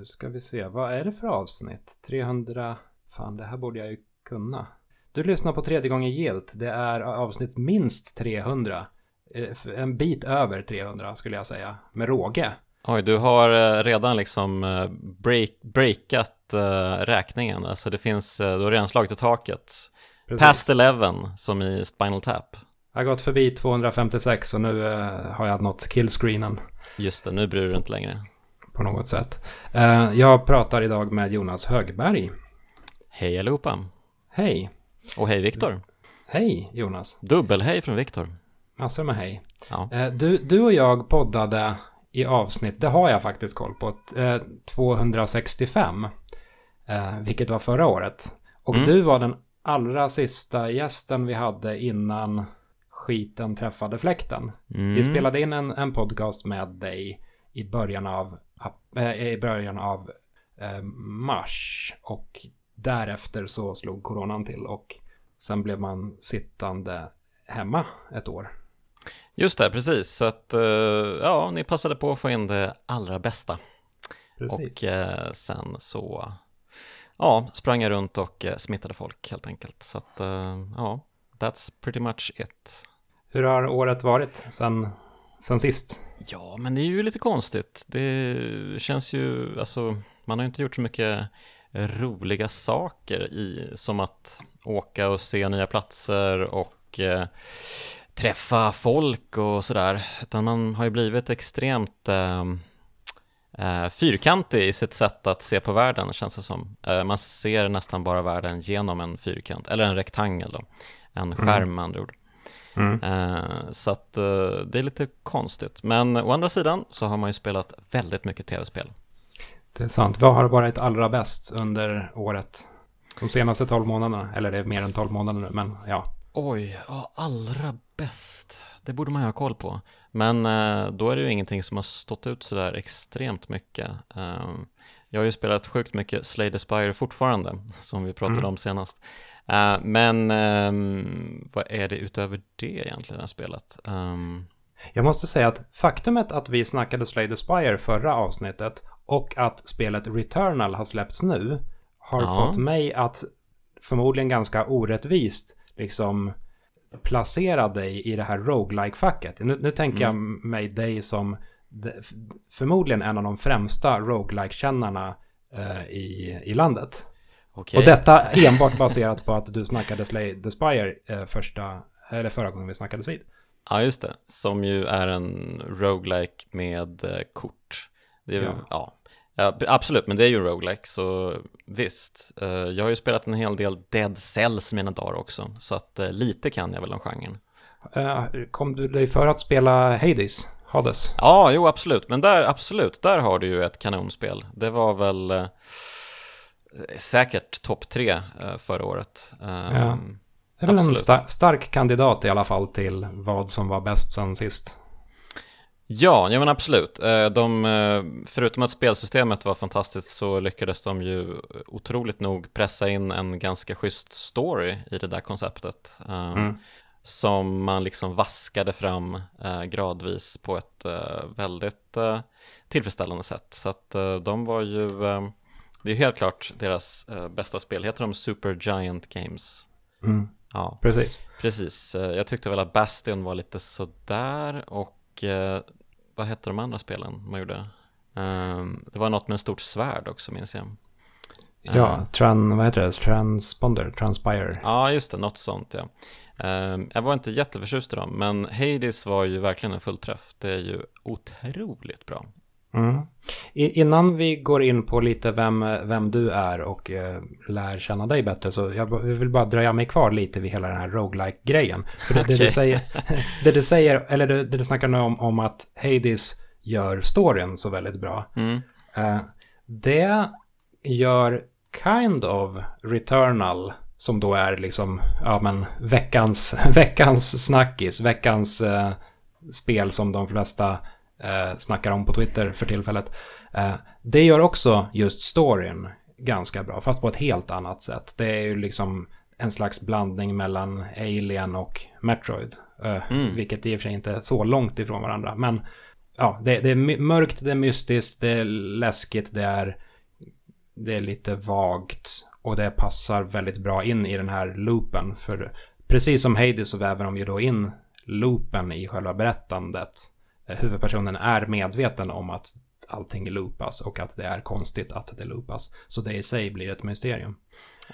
Nu ska vi se, vad är det för avsnitt? 300... Fan, det här borde jag ju kunna. Du lyssnar på tredje gången gilt. Det är avsnitt minst 300. Eh, En bit över 300 skulle jag säga, med råge. Oj, du har eh, redan liksom eh, break, breakat räkningen. Alltså det finns, du har redan slagit i taket. Precis. Past 11 som i Spinal Tap. Jag har gått förbi 256 och nu har jag nått killscreenen Just det, nu bryr du dig inte längre. På något sätt. Eh, jag pratar idag med Jonas Högberg. Hej allihopa! Hej! Och hej Viktor! Hej Jonas! Dubbelhej från Viktor. Massor med hej. Ja. Eh, Du, du och jag poddade i avsnitt, det har jag faktiskt koll på, eh, 265. eh, Vilket var förra året. Och Mm. du var den allra sista gästen vi hade innan skiten träffade fläkten. Mm. Vi spelade in en, en podcast med dig i början av, i början av eh, mars. Och därefter så slog coronan till och sen blev man sittande hemma ett år. Just det, precis. Så att, eh, ja, ni passade på att få in det allra bästa. Precis. Och eh, sen så, ja, sprang jag runt och eh, smittade folk helt enkelt. Så att, eh, ja, that's pretty much it. Hur har året varit sen, sen sist? Ja, men det är ju lite konstigt. Det känns ju, alltså, man har ju inte gjort så mycket roliga saker i, som att åka och se nya platser och eh, träffa folk och sådär. Utan man har ju blivit extremt eh, eh, fyrkantig i sitt sätt att se på världen, känns det som. Eh, man ser nästan bara världen genom en fyrkant, eller en rektangel då. En skärm med andra ord. Mm. Eh, Så att eh, det är lite konstigt. Men å andra sidan så har man ju spelat väldigt mycket tv-spel. Det är sant. Vad har varit allra bäst under året? De senaste 12 månaderna. Eller det är mer än 12 månader nu, men ja. Oj, ja, allra bäst. Det borde man ju ha koll på. Men eh, då är det ju ingenting som har stått ut sådär extremt mycket. Jag har ju spelat sjukt mycket Slay the Spire fortfarande, som vi pratade Mm. om senast. Eh, men ehm, vad är det utöver det egentligen jag har spelat? Ehm, Jag måste säga att faktumet att vi snackade Slay the Spire förra avsnittet och att spelet Returnal har släppts nu har Ja. fått mig att förmodligen ganska orättvist liksom placera dig i det här roguelike-facket. Nu, nu tänker jag mig dig som förmodligen en av de främsta roguelike-kännarna eh, i, i landet. okej. Och detta enbart baserat på att du snackade Slay the Spire eh, första, eller förra gången vi snackades vid. Ja, just det. Som ju är en roguelike med eh, kort. Det är Ja. ja. Ja, absolut, men det är ju roguelike, så visst. Eh, jag har ju spelat en hel del Dead Cells mina dagar också, så att eh, lite kan jag väl om genren. Eh, kom du dig för att spela Hades? Hades? Ja, jo, absolut, men där, absolut, där har du ju ett kanonspel. Det var väl eh, säkert topp tre eh, förra året. Eh, Ja. Det är väl en sta- stark kandidat i alla fall till vad som var bäst sen sist. Ja, ja men absolut. Eh, De, eh, förutom att spelsystemet var fantastiskt så lyckades de ju otroligt nog pressa in en ganska schysst story i det där konceptet. eh, Mm. Som man liksom vaskade fram eh, gradvis på ett eh, väldigt eh, tillfredsställande sätt. Så att eh, de var ju, eh, det är helt klart deras eh, bästa spel. Heter de Super Giant Games? Mm. Ja, Precis. Precis, jag tyckte väl att Bastion var lite sådär och vad hette de andra spelen man gjorde? Ehm, det var något med en stort svärd också minns jag. Ja, tran, vad heter det? Transponder? Transpire? Ja, just det, något sånt ja. Ehm, jag var inte jätteförtjust i dem, men Hades var ju verkligen en fullträff. Det är ju otroligt bra. Mm. Innan vi går in på lite vem, vem du är och eh, lär känna dig bättre så jag vill bara dröja mig kvar lite vid hela den här roguelike grejen För det, det, du säger, det du säger, eller det, det du snackar nu om, om att Hades gör storyn så väldigt bra. Mm. Eh, det gör kind of Returnal som då är liksom, ja men veckans, veckans snackis, veckans eh, spel som de flesta eh, snackar om på Twitter för tillfället. Eh, det gör också just storyn ganska bra, fast på ett helt annat sätt. Det är ju liksom en slags blandning mellan Alien och Metroid. Eh, Mm. Vilket i och för sig inte är så långt ifrån varandra. Men ja, det, det är mörkt, det är mystiskt, det är läskigt, det är det är lite vagt och det passar väldigt bra in i den här loopen. För precis som Hades så väver de ju då in loopen i själva berättandet. Eh, huvudpersonen är medveten om att allting loopas och att det är konstigt att det loopas. Så det i sig blir ett mysterium.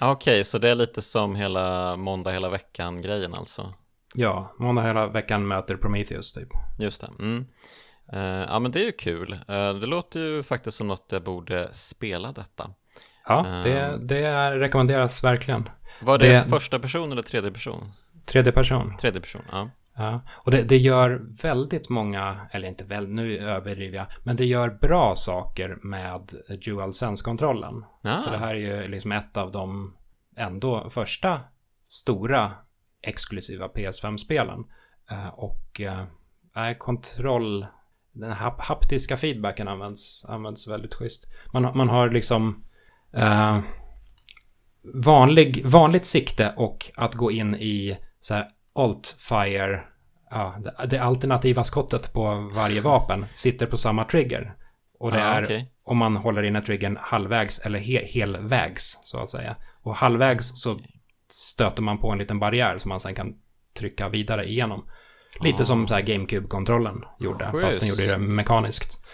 Okej, okay, så det är lite som hela måndag hela veckan-grejen alltså? Ja, måndag hela veckan möter Prometheus typ. Just det. Mm. Uh, ja, men det är ju kul. Uh, det låter ju faktiskt som något jag borde spela detta. Ja, det, uh, det rekommenderas verkligen. Var det, det första person eller tredje person? Tredje person. Tredje person, ja. Ja, och det, det, gör väldigt många, eller inte väl, nu överdriver jag, men det gör bra saker med Dual Sense-kontrollen. Ah. För det här är ju liksom ett av de ändå första stora exklusiva PS5-spelen. Uh, och uh, kontroll, den hap haptiska feedbacken används, används väldigt schysst. Man, man har liksom uh, vanlig, vanligt sikte och att gå in i så här Alt-Fire, ja, det alternativa skottet på varje vapen sitter på samma trigger. Och det ah, är okay. om man håller inne triggern halvvägs eller he helvägs så att säga. Och halvvägs så stöter man på en liten barriär som man sen kan trycka vidare igenom. Lite som så här GameCube-kontrollen gjorde, Just. fast den gjorde det mekaniskt.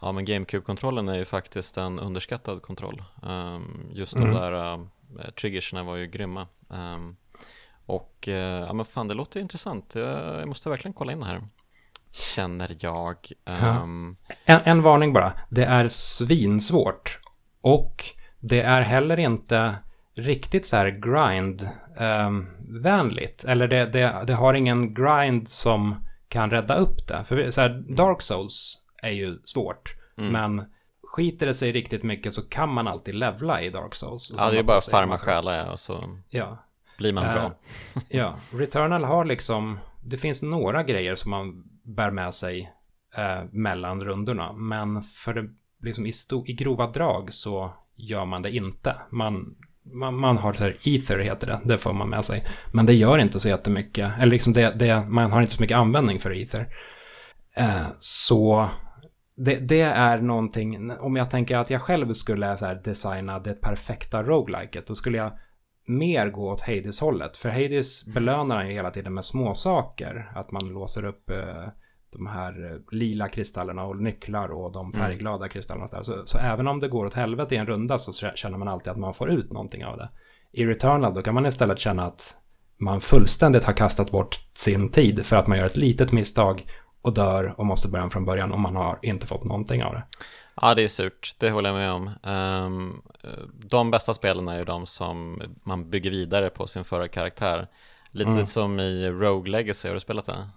Ja, men GameCube-kontrollen är ju faktiskt en underskattad kontroll. Um, just mm. de där uh, triggersna var ju grymma. Um, och uh, ja, men fan, det låter intressant. Jag måste verkligen kolla in det här. Känner jag. Um... Ja. En, en varning bara. Det är svinsvårt. Och det är heller inte riktigt så här grind-vänligt. Eller det, det, det, har ingen grind som kan rädda upp det. För så här, Dark Souls är ju svårt. Mm. Men skiter det sig riktigt mycket så kan man alltid levla i Dark Souls. Ja, det är bara att farma själar och så ja. blir man bra. Uh, ja, Returnal har liksom, det finns några grejer som man bär med sig uh, mellan rundorna. Men för liksom i, i grova drag så gör man det inte. Man man, man, har så här ether heter det, det får man med sig. Men det gör inte så jättemycket, eller liksom det, det, man har inte så mycket användning för ether. Eh, så det, det, är någonting, om jag tänker att jag själv skulle så här designa det perfekta rogueliket, då skulle jag mer gå åt Hades-hållet. För Hades belönar han ju hela tiden med små saker. Att man låser upp eh, de här eh, lila kristallerna och nycklar och de mm. färgglada mm. kristallerna. Så, så, så, även om det går åt helvete i en runda så känner man alltid att man får ut någonting av det. I Returnal då kan man istället känna att man fullständigt har kastat bort sin tid för att man gör ett litet misstag och dör och måste börja från början och man har inte fått någonting av det. Ja, det är surt. Det håller jag med om. Um, de bästa spelen är ju de som man bygger vidare på sin förra karaktär. Lite mm. som i Rogue Legacy, har du spelat det?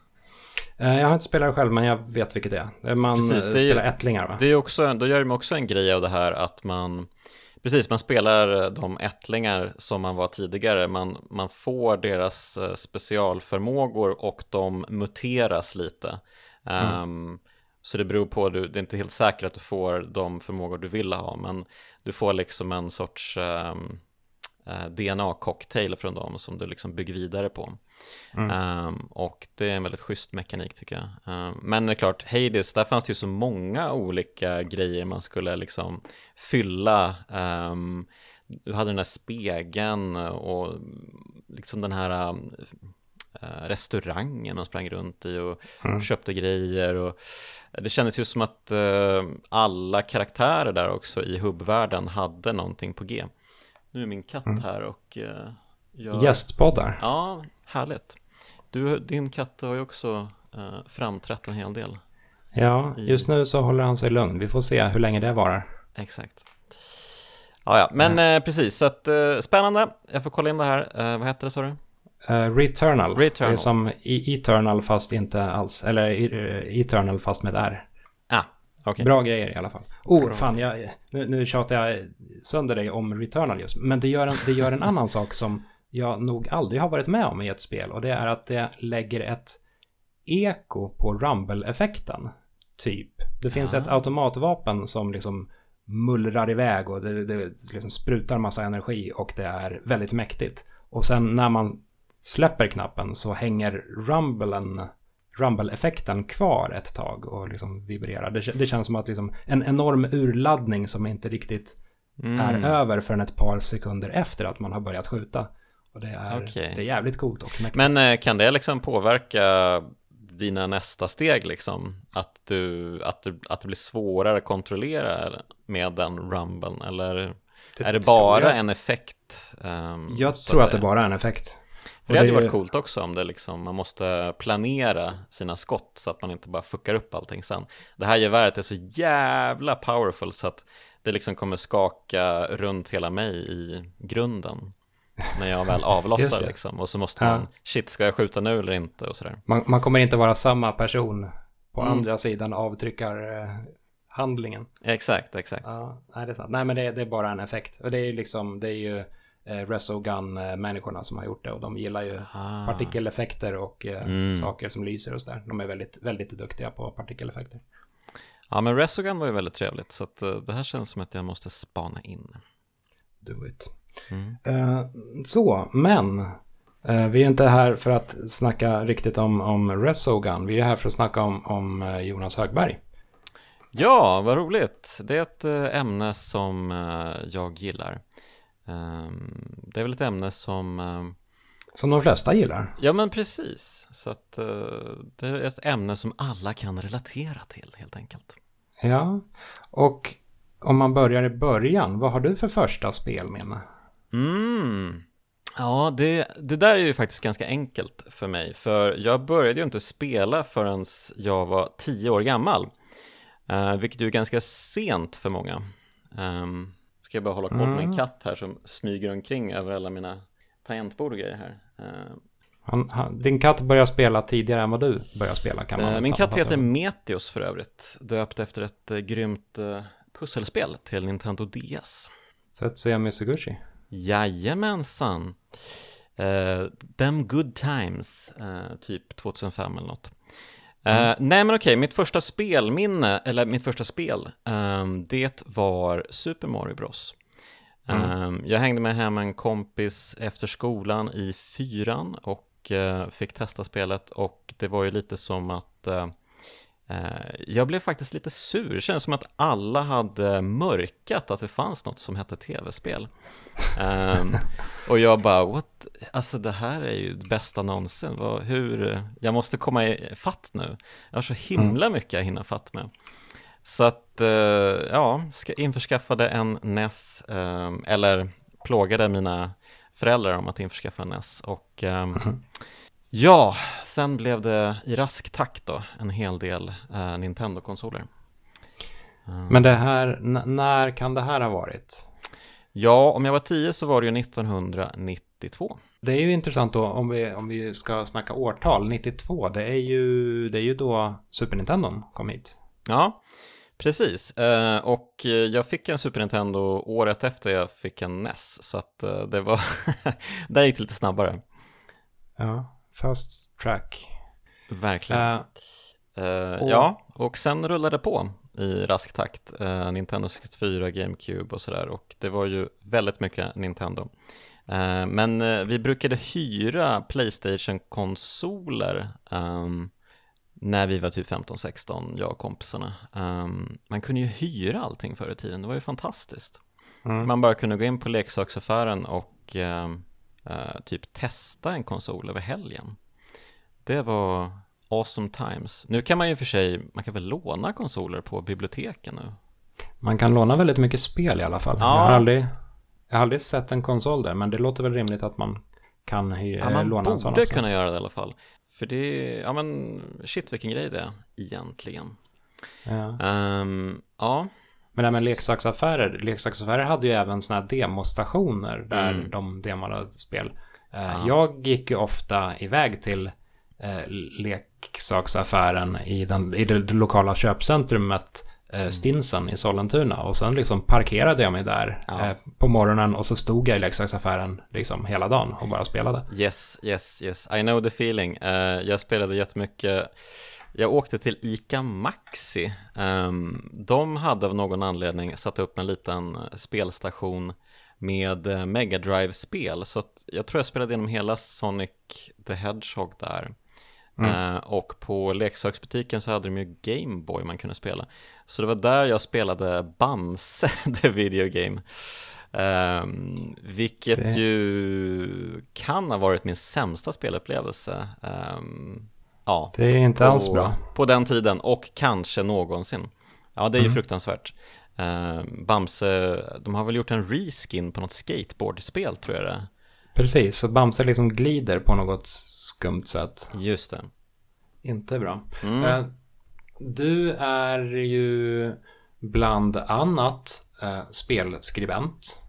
Eh, jag har inte spelat det själv men jag vet vilket det är. Man Precis, det är, spelar ättlingar va? Det är också, då gör de också en grej av det här att man Precis, man spelar de ättlingar som man var tidigare. Man, man får deras eh, specialförmågor och de muteras lite. Mm. Um, så det beror på, det är inte helt säkert att du får de förmågor du vill ha, men du får liksom en sorts um, eh, DNA-cocktail från dem som du liksom bygger vidare på. Mm. Um, och det är en väldigt schysst mekanik tycker jag. Um, men det är klart, Hades, där fanns det ju så många olika grejer man skulle liksom fylla. Um, du hade den där spegeln och liksom den här uh, restaurangen man sprang runt i och mm. köpte grejer. Och det kändes ju som att uh, alla karaktärer där också i hubbvärlden hade någonting på G. Nu är min katt mm. här och uh, jag... Gästpoddar. Ja, Härligt. Du, din katt har ju också eh, framträtt en hel del. Ja, just nu så håller han sig lugn. Vi får se hur länge det varar. Exakt. Ja, ja, men mm. eh, precis, så att eh, spännande. Jag får kolla in det här. Eh, vad heter det sa du? Uh, Returnal. Returnal. Det är som Eternal fast inte alls, eller uh, Eternal fast med R. Okay. Bra grejer i alla fall. Oh, Bra. fan, jag, nu, nu tjatar jag sönder dig om Returnal just. Men det gör en, det gör en annan sak som jag nog aldrig har varit med om i ett spel och det är att det lägger ett eko på rumble-effekten. Typ. Det finns ja. ett automatvapen som liksom mullrar iväg och det, det liksom sprutar massa energi och det är väldigt mäktigt. Och sen när man släpper knappen så hänger rumblen, rumble-effekten kvar ett tag och liksom vibrerar. Det, det känns som att liksom en enorm urladdning som inte riktigt mm. är över förrän ett par sekunder efter att man har börjat skjuta. Och det är, okay. det är jävligt coolt och mäktigt. Men eh, kan det liksom påverka dina nästa steg liksom? Att, du, att, du, att det blir svårare att kontrollera med den rumblen? Eller det är det bara jag. en effekt? Um, jag tror att, att det bara är en effekt. För det hade ju varit coolt också om det liksom, man måste planera sina skott så att man inte bara fuckar upp allting sen. Det här geväret är så jävla powerful så att det liksom kommer skaka runt hela mig i grunden när jag väl avlossar liksom. Och så måste man, ja. shit, ska jag skjuta nu eller inte och sådär. Man, man kommer inte vara samma person på mm. andra sidan avtryckar eh, handlingen. Exakt, exakt. Ja, nej, det är sant. Nej, men det, det är bara en effekt. Och det är ju liksom, det är ju eh, Resogun-människorna som har gjort det och de gillar ju ah. partikeleffekter och eh, mm. saker som lyser och sådär. De är väldigt, väldigt duktiga på partikeleffekter. Ja, men Resogun var ju väldigt trevligt så att, uh, det här känns som att jag måste spana in. Do it. Mm. Uh, så, men uh, vi är inte här för att snacka riktigt om, om Resogun. Vi är här för att snacka om, om Jonas Högberg. Ja, vad roligt. Det är ett ämne som jag gillar. Ehm, det är väl ett ämne som ehm, som de flesta gillar. Ja men precis, så att uh, det är ett ämne som alla kan relatera till helt enkelt. Ja, och om man börjar i början, vad har du för första spelminne? Mm. Ja, det, det där är ju faktiskt ganska enkelt för mig, för jag började ju inte spela förrän jag var tio år gammal, uh, vilket ju är ganska sent för många. Um, Ska jag bara hålla koll på mm. en katt här som smyger omkring över alla mina tangentbord och grejer här. Uh, han, han, din katt börjar spela tidigare än vad du börjar spela kan man uh, Min katt heter Meteos för övrigt, döpt efter ett uh, grymt pusselspel till Nintendo DS. Setsuya Mizuguchi? Jajamensan. Uh, Them Good Times, typ 2005 eller något. Mm. Uh, nej men okej, mitt första spelminne, eller mitt första spel, um, det var Super Mario Bros. Mm. Um, jag hängde med hem en kompis efter skolan i fyran och uh, fick testa spelet och det var ju lite som att uh, jag blev faktiskt lite sur, det kändes som att alla hade mörkat att det fanns något som hette tv-spel. Um, och jag bara, what? Alltså det här är ju det bästa någonsin, Vad, hur? Jag måste komma i fatt nu. Jag har så himla mm. mycket jag hinner fatt med. Så att, uh, ja, införskaffade en NES, um, eller plågade mina föräldrar om att införskaffa en NES och um, mm. Ja, sen blev det i rask takt då en hel del eh, Nintendo-konsoler. Men det här, när kan det här ha varit? Ja, om jag var tio så var det ju 1992. Det är ju intressant då om vi, om vi ska snacka årtal. 92, det är ju, det är ju då Super Nintendo kom hit. Ja, precis. Eh, och jag fick en Super Nintendo året efter jag fick en NES. Så att eh, det var, där gick det lite snabbare. Ja, Fast track. Verkligen. Uh, uh, och... Ja, och sen rullade det på i rask takt. Uh, Nintendo 64, GameCube och sådär. Och det var ju väldigt mycket Nintendo. men vi brukade hyra Playstation-konsoler um, när vi var typ 15-16, jag och kompisarna. Um, man kunde ju hyra allting förr i tiden, det var ju fantastiskt. Mm. Man bara kunde gå in på leksaksaffären och um, uh, typ testa en konsol över helgen. Det var awesome times. Nu kan man ju för sig, man kan väl låna konsoler på biblioteken nu? Man kan låna väldigt mycket spel i alla fall. Ja. Jag, har aldrig, jag har aldrig sett en konsol där, men det låter väl rimligt att man kan hy- ja, man låna en sån Man borde kunna göra det i alla fall. För det, ja men shit vilken grej det är egentligen. Ja. Um, ja. Men det här med leksaksaffärer, leksaksaffärer hade ju även sådana här demostationer där mm. de demade spel. Uh, Jag gick ju ofta iväg till uh, leksaksaffären i, den, i det lokala köpcentrumet uh, Stinsen i Sollentuna och sen liksom parkerade jag mig där ja. på morgonen och så stod jag i leksaksaffären liksom hela dagen och bara spelade. Yes, yes, yes, I know the feeling. jag spelade jättemycket jag åkte till ICA Maxi. Ehm, de hade av någon anledning satt upp en liten spelstation med eh, Mega Drive-spel så att jag tror jag spelade igenom hela Sonic the Hedgehog där. Mm. och på leksaksbutiken så hade de ju Gameboy man kunde spela. Så det var där jag spelade Bamse, the video game. Um, vilket det... ju kan ha varit min sämsta spelupplevelse. Um, ja, det är inte på, alls bra. På den tiden och kanske någonsin. Ja, det är ju mm. fruktansvärt. Uh, Bamse, de har väl gjort en reskin på något skateboardspel tror jag det Precis, så Bamse liksom glider på något skumt sätt. Just det. Inte bra. Mm. Uh, du är ju bland annat uh, spelskribent.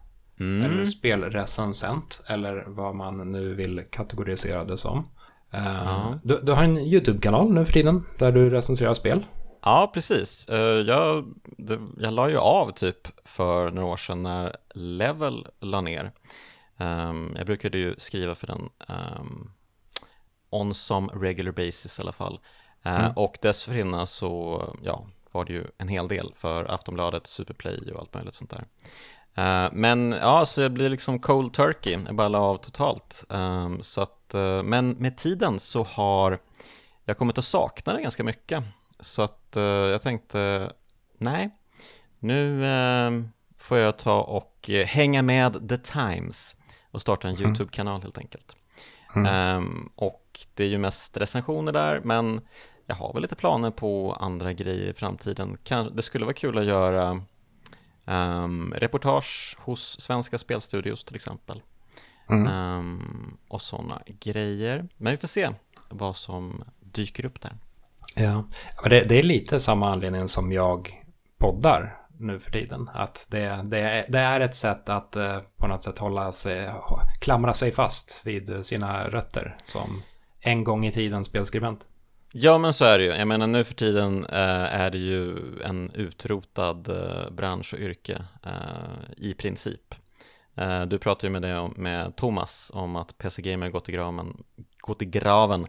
Mm. Eller spelrecensent, eller vad man nu vill kategorisera det som. Ja. du, du, har en YouTube-kanal nu för tiden där du recenserar spel. Ja, precis. Uh, jag, det, jag la ju av typ för några år sedan när Level la ner. Um, jag brukade ju skriva för den um, on some regular basis i alla fall. Uh, mm. Och dessförinnan så ja, var det ju en hel del för Aftonbladet, Superplay och allt möjligt sånt där. Uh, men ja, så jag blir liksom cold turkey, jag bara la av totalt. Um, så att, uh, men med tiden så har jag kommit att sakna det ganska mycket. Så att uh, jag tänkte, nej, nu ehm, får jag ta och hänga med the times och starta en mm. YouTube-kanal helt enkelt. Mm. Um, och det är ju mest recensioner där, men jag har väl lite planer på andra grejer i framtiden. det skulle vara kul att göra Um, reportage hos svenska spelstudios till exempel. Mm. Um, och sådana grejer. Men vi får se vad som dyker upp där. Ja, det, det, är lite samma anledning som jag poddar nu för tiden. Att det, det, är, det är ett sätt att uh, på något sätt hålla sig, klamra sig fast vid sina rötter som en gång i tiden spelskribent. Ja men så är det ju. Jag menar nu för tiden eh, är det ju en utrotad eh, bransch och yrke eh, i princip. Eh, du pratade ju med det med Thomas om att PC Gamer gått i graven. Gått i graven.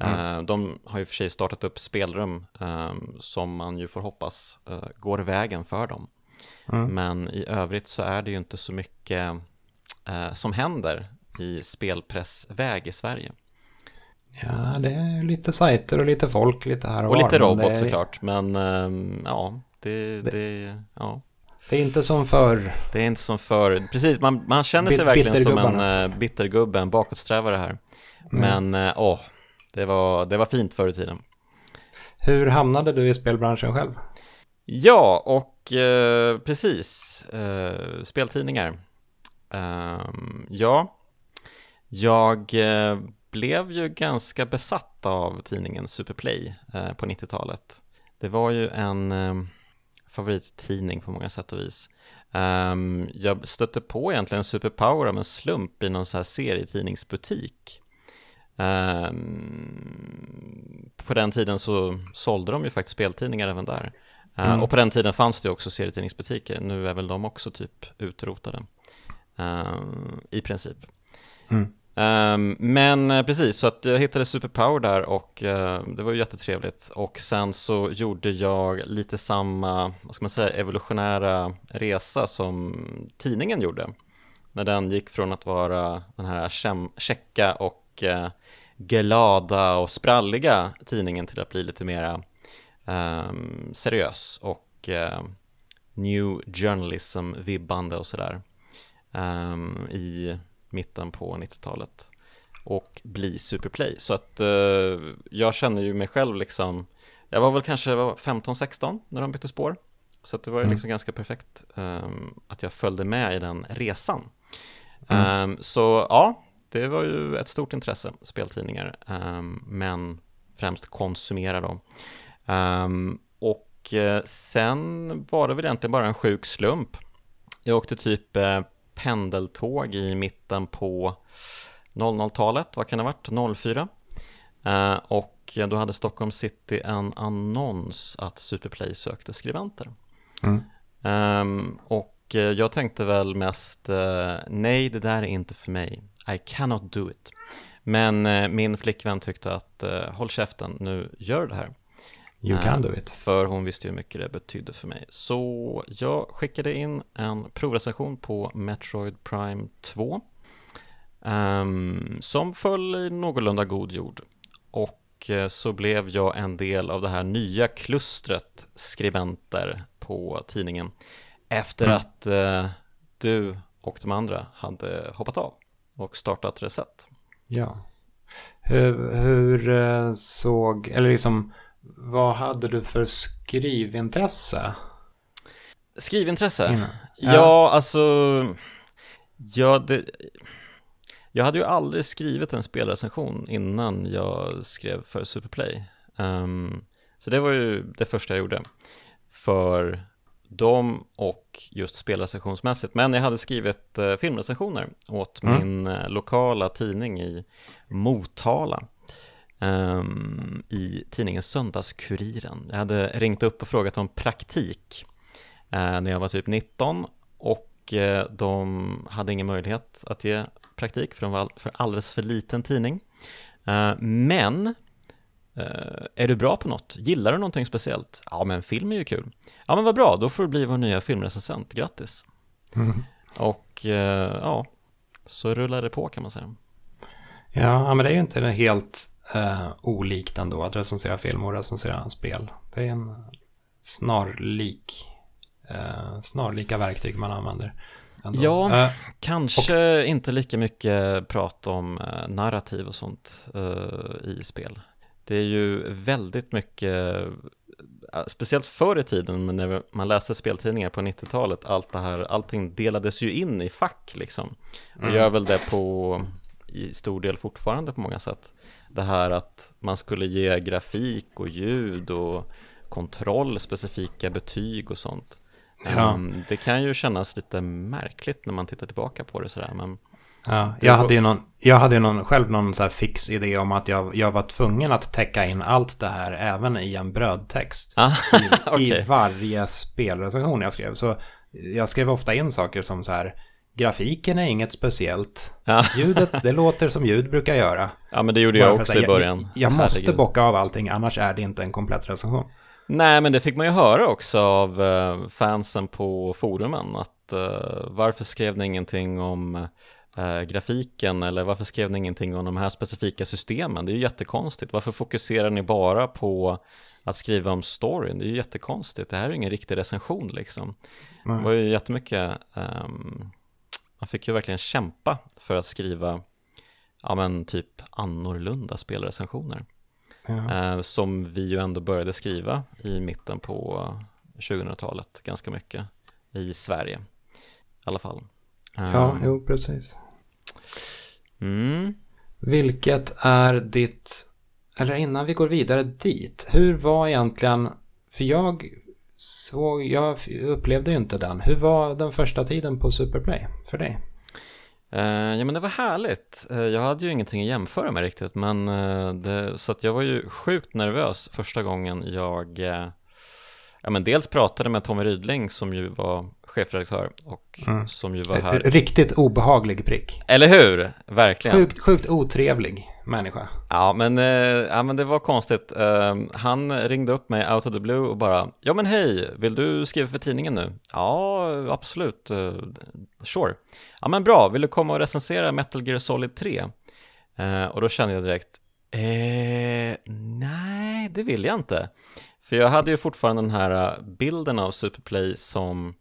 Eh, mm. De har ju för sig startat upp spelrum eh, som man ju får hoppas går vägen för dem. Mm. Men i övrigt så är det ju inte så mycket som händer i spelpressväg i Sverige. Ja, det är lite sajter och lite folk lite här och Och var, lite robot är... såklart, men um, ja, det, det, det, ja. Det är inte som förr. Det är inte som förr. Precis, man, man känner sig verkligen som en uh, bittergubbe, en bakåtsträvare här. Mm. Men uh, åh, det var, det var fint förr i tiden. Hur hamnade du i spelbranschen själv? Ja, och uh, precis, uh, speltidningar. Um, ja, jag blev ju ganska besatt av tidningen Superplay eh, på 90-talet. Det var ju en eh, favorittidning på många sätt och vis. Um, jag stötte på egentligen Superpower av en slump i någon så här serietidningsbutik. Um, på den tiden så sålde de ju faktiskt speltidningar även där. Uh, mm. Och på den tiden fanns det också serietidningsbutiker. Nu är väl de också typ utrotade. I princip. Mm. Um, men eh, precis, så att jag hittade Superpower där och uh, det var ju jättetrevligt. Och sen så gjorde jag lite samma, vad ska man säga, evolutionära resa som tidningen gjorde. När den gick från att vara den här checka och uh, glada och spralliga tidningen till att bli lite mera um, seriös och new journalism-vibbande och sådär. Um, i mitten på 90-talet och bli Superplay. Så att eh, jag känner ju mig själv liksom, jag var väl kanske 15-16 när de bytte spår. Så att det var ju mm. liksom ganska perfekt um, att jag följde med i den resan. Mm. Um, så ja, det var ju ett stort intresse, speltidningar, um, men främst konsumera dem. och uh, sen var det väl egentligen bara en sjuk slump. Jag åkte typ uh, pendeltåg i mitten på 00-talet, vad kan det ha varit, 04? Eh, och då hade Stockholm City en annons att Superplay sökte skribenter. Mm. Um, och jag tänkte väl mest, uh, nej det där är inte för mig, I cannot do it. Men uh, min flickvän tyckte att, håll käften, nu gör det här. You can do it. För hon visste ju hur mycket det betydde för mig. Så jag skickade in en provrecension på Metroid Prime 2 um, som föll i någorlunda god jord. Och eh, så blev jag en del av det här nya klustret skribenter på tidningen efter Mm. att eh, du och de andra hade hoppat av och startat Reset. Ja. Hur, hur eh, såg, eller liksom, vad hade du för skrivintresse? Skrivintresse? innan? Ja, alltså, ja, det, jag hade ju aldrig skrivit en spelrecension innan jag skrev för Superplay. Ehm, så det var ju det första jag gjorde för dem och just spelrecensionsmässigt. Men jag hade skrivit eh, filmrecensioner åt Mm. min eh, lokala tidning i Motala. Ehm, I tidningen Söndagskuriren. Jag hade ringt upp och frågat om praktik eh, när jag var typ 19 och eh, de hade ingen möjlighet att ge praktik för de var all, för alldeles för liten tidning. Eh, men är du bra på något? Gillar du någonting speciellt? Ja, men film är ju kul. Ja, men vad bra, då får du bli vår nya filmrecensent, grattis. Mm. Och ja, så rullar det på kan man säga. Ja, men det är ju inte helt uh, olikt ändå att recensera film och recensera spel. Det är en snarlik, eh, snarlika verktyg man använder. ändå. Ja. Eh, Kanske inte lika mycket prat om eh, narrativ och sånt eh, i spel. Det är ju väldigt mycket, eh, speciellt förr i tiden men när man läste speltidningar på 90-talet, allt det här, allting delades ju in i fack liksom. Och Mm. gör väl det på, i stor del fortfarande på många sätt. Det här att man skulle ge grafik och ljud och kontroll, specifika betyg och sånt. Ja. Ehm, det kan ju kännas lite märkligt när man tittar tillbaka på det sådär, men Ja, jag hade ju någon, jag hade ju någon, själv någon så här fix idé om att jag, jag var tvungen att täcka in allt det här även i en brödtext. Ah, I, I okej. varje spelrecension jag skrev. Så jag skrev ofta in saker som så här, grafiken är inget speciellt. Ja. Ljudet, det låter som ljud brukar göra. ja, men det gjorde Bara jag också i säga, början. Jag, jag måste Herregud. bocka av allting, annars är det inte en komplett recension. Nej, men det fick man ju höra också av eh, fansen på forumen, att eh, varför skrev ni ingenting om eh, grafiken eller varför skrev ni ingenting om de här specifika systemen? Det är ju jättekonstigt. Varför fokuserar ni bara på att skriva om storyn? Det är ju jättekonstigt. Det här är ju ingen riktig recension liksom. Det var ju jättemycket, ehm, man fick ju verkligen kämpa för att skriva, ja men typ annorlunda spelrecensioner. Ja. Eh, som vi ju ändå började skriva i mitten på 2000-talet ganska mycket i Sverige i alla fall. ja, Ehm, jo, precis. mm. Vilket är ditt, eller innan vi går vidare dit, hur var egentligen, för jag såg, jag upplevde ju inte den, hur var den första tiden på Superplay för dig? Eh, ja men det var härligt. Eh, jag hade ju ingenting att jämföra med riktigt men eh, det, så att jag var ju sjukt nervös första gången jag Ja men dels pratade med Tommy Rydling som ju var chefredaktör och Mm. som ju var här Riktigt obehaglig prick. Eller hur? Verkligen Sjukt, sjukt otrevlig människa. Ja men, eh, ja men det var konstigt. Eh, han ringde upp mig out of the blue och bara Ja men hej, vill du skriva för tidningen nu? Ja, absolut. eh, sure. Ja men bra, vill du komma och recensera Metal Gear Solid 3? Eh, och då kände jag direkt eh, Nej, det vill jag inte. För jag hade ju fortfarande den här bilden av Superplay som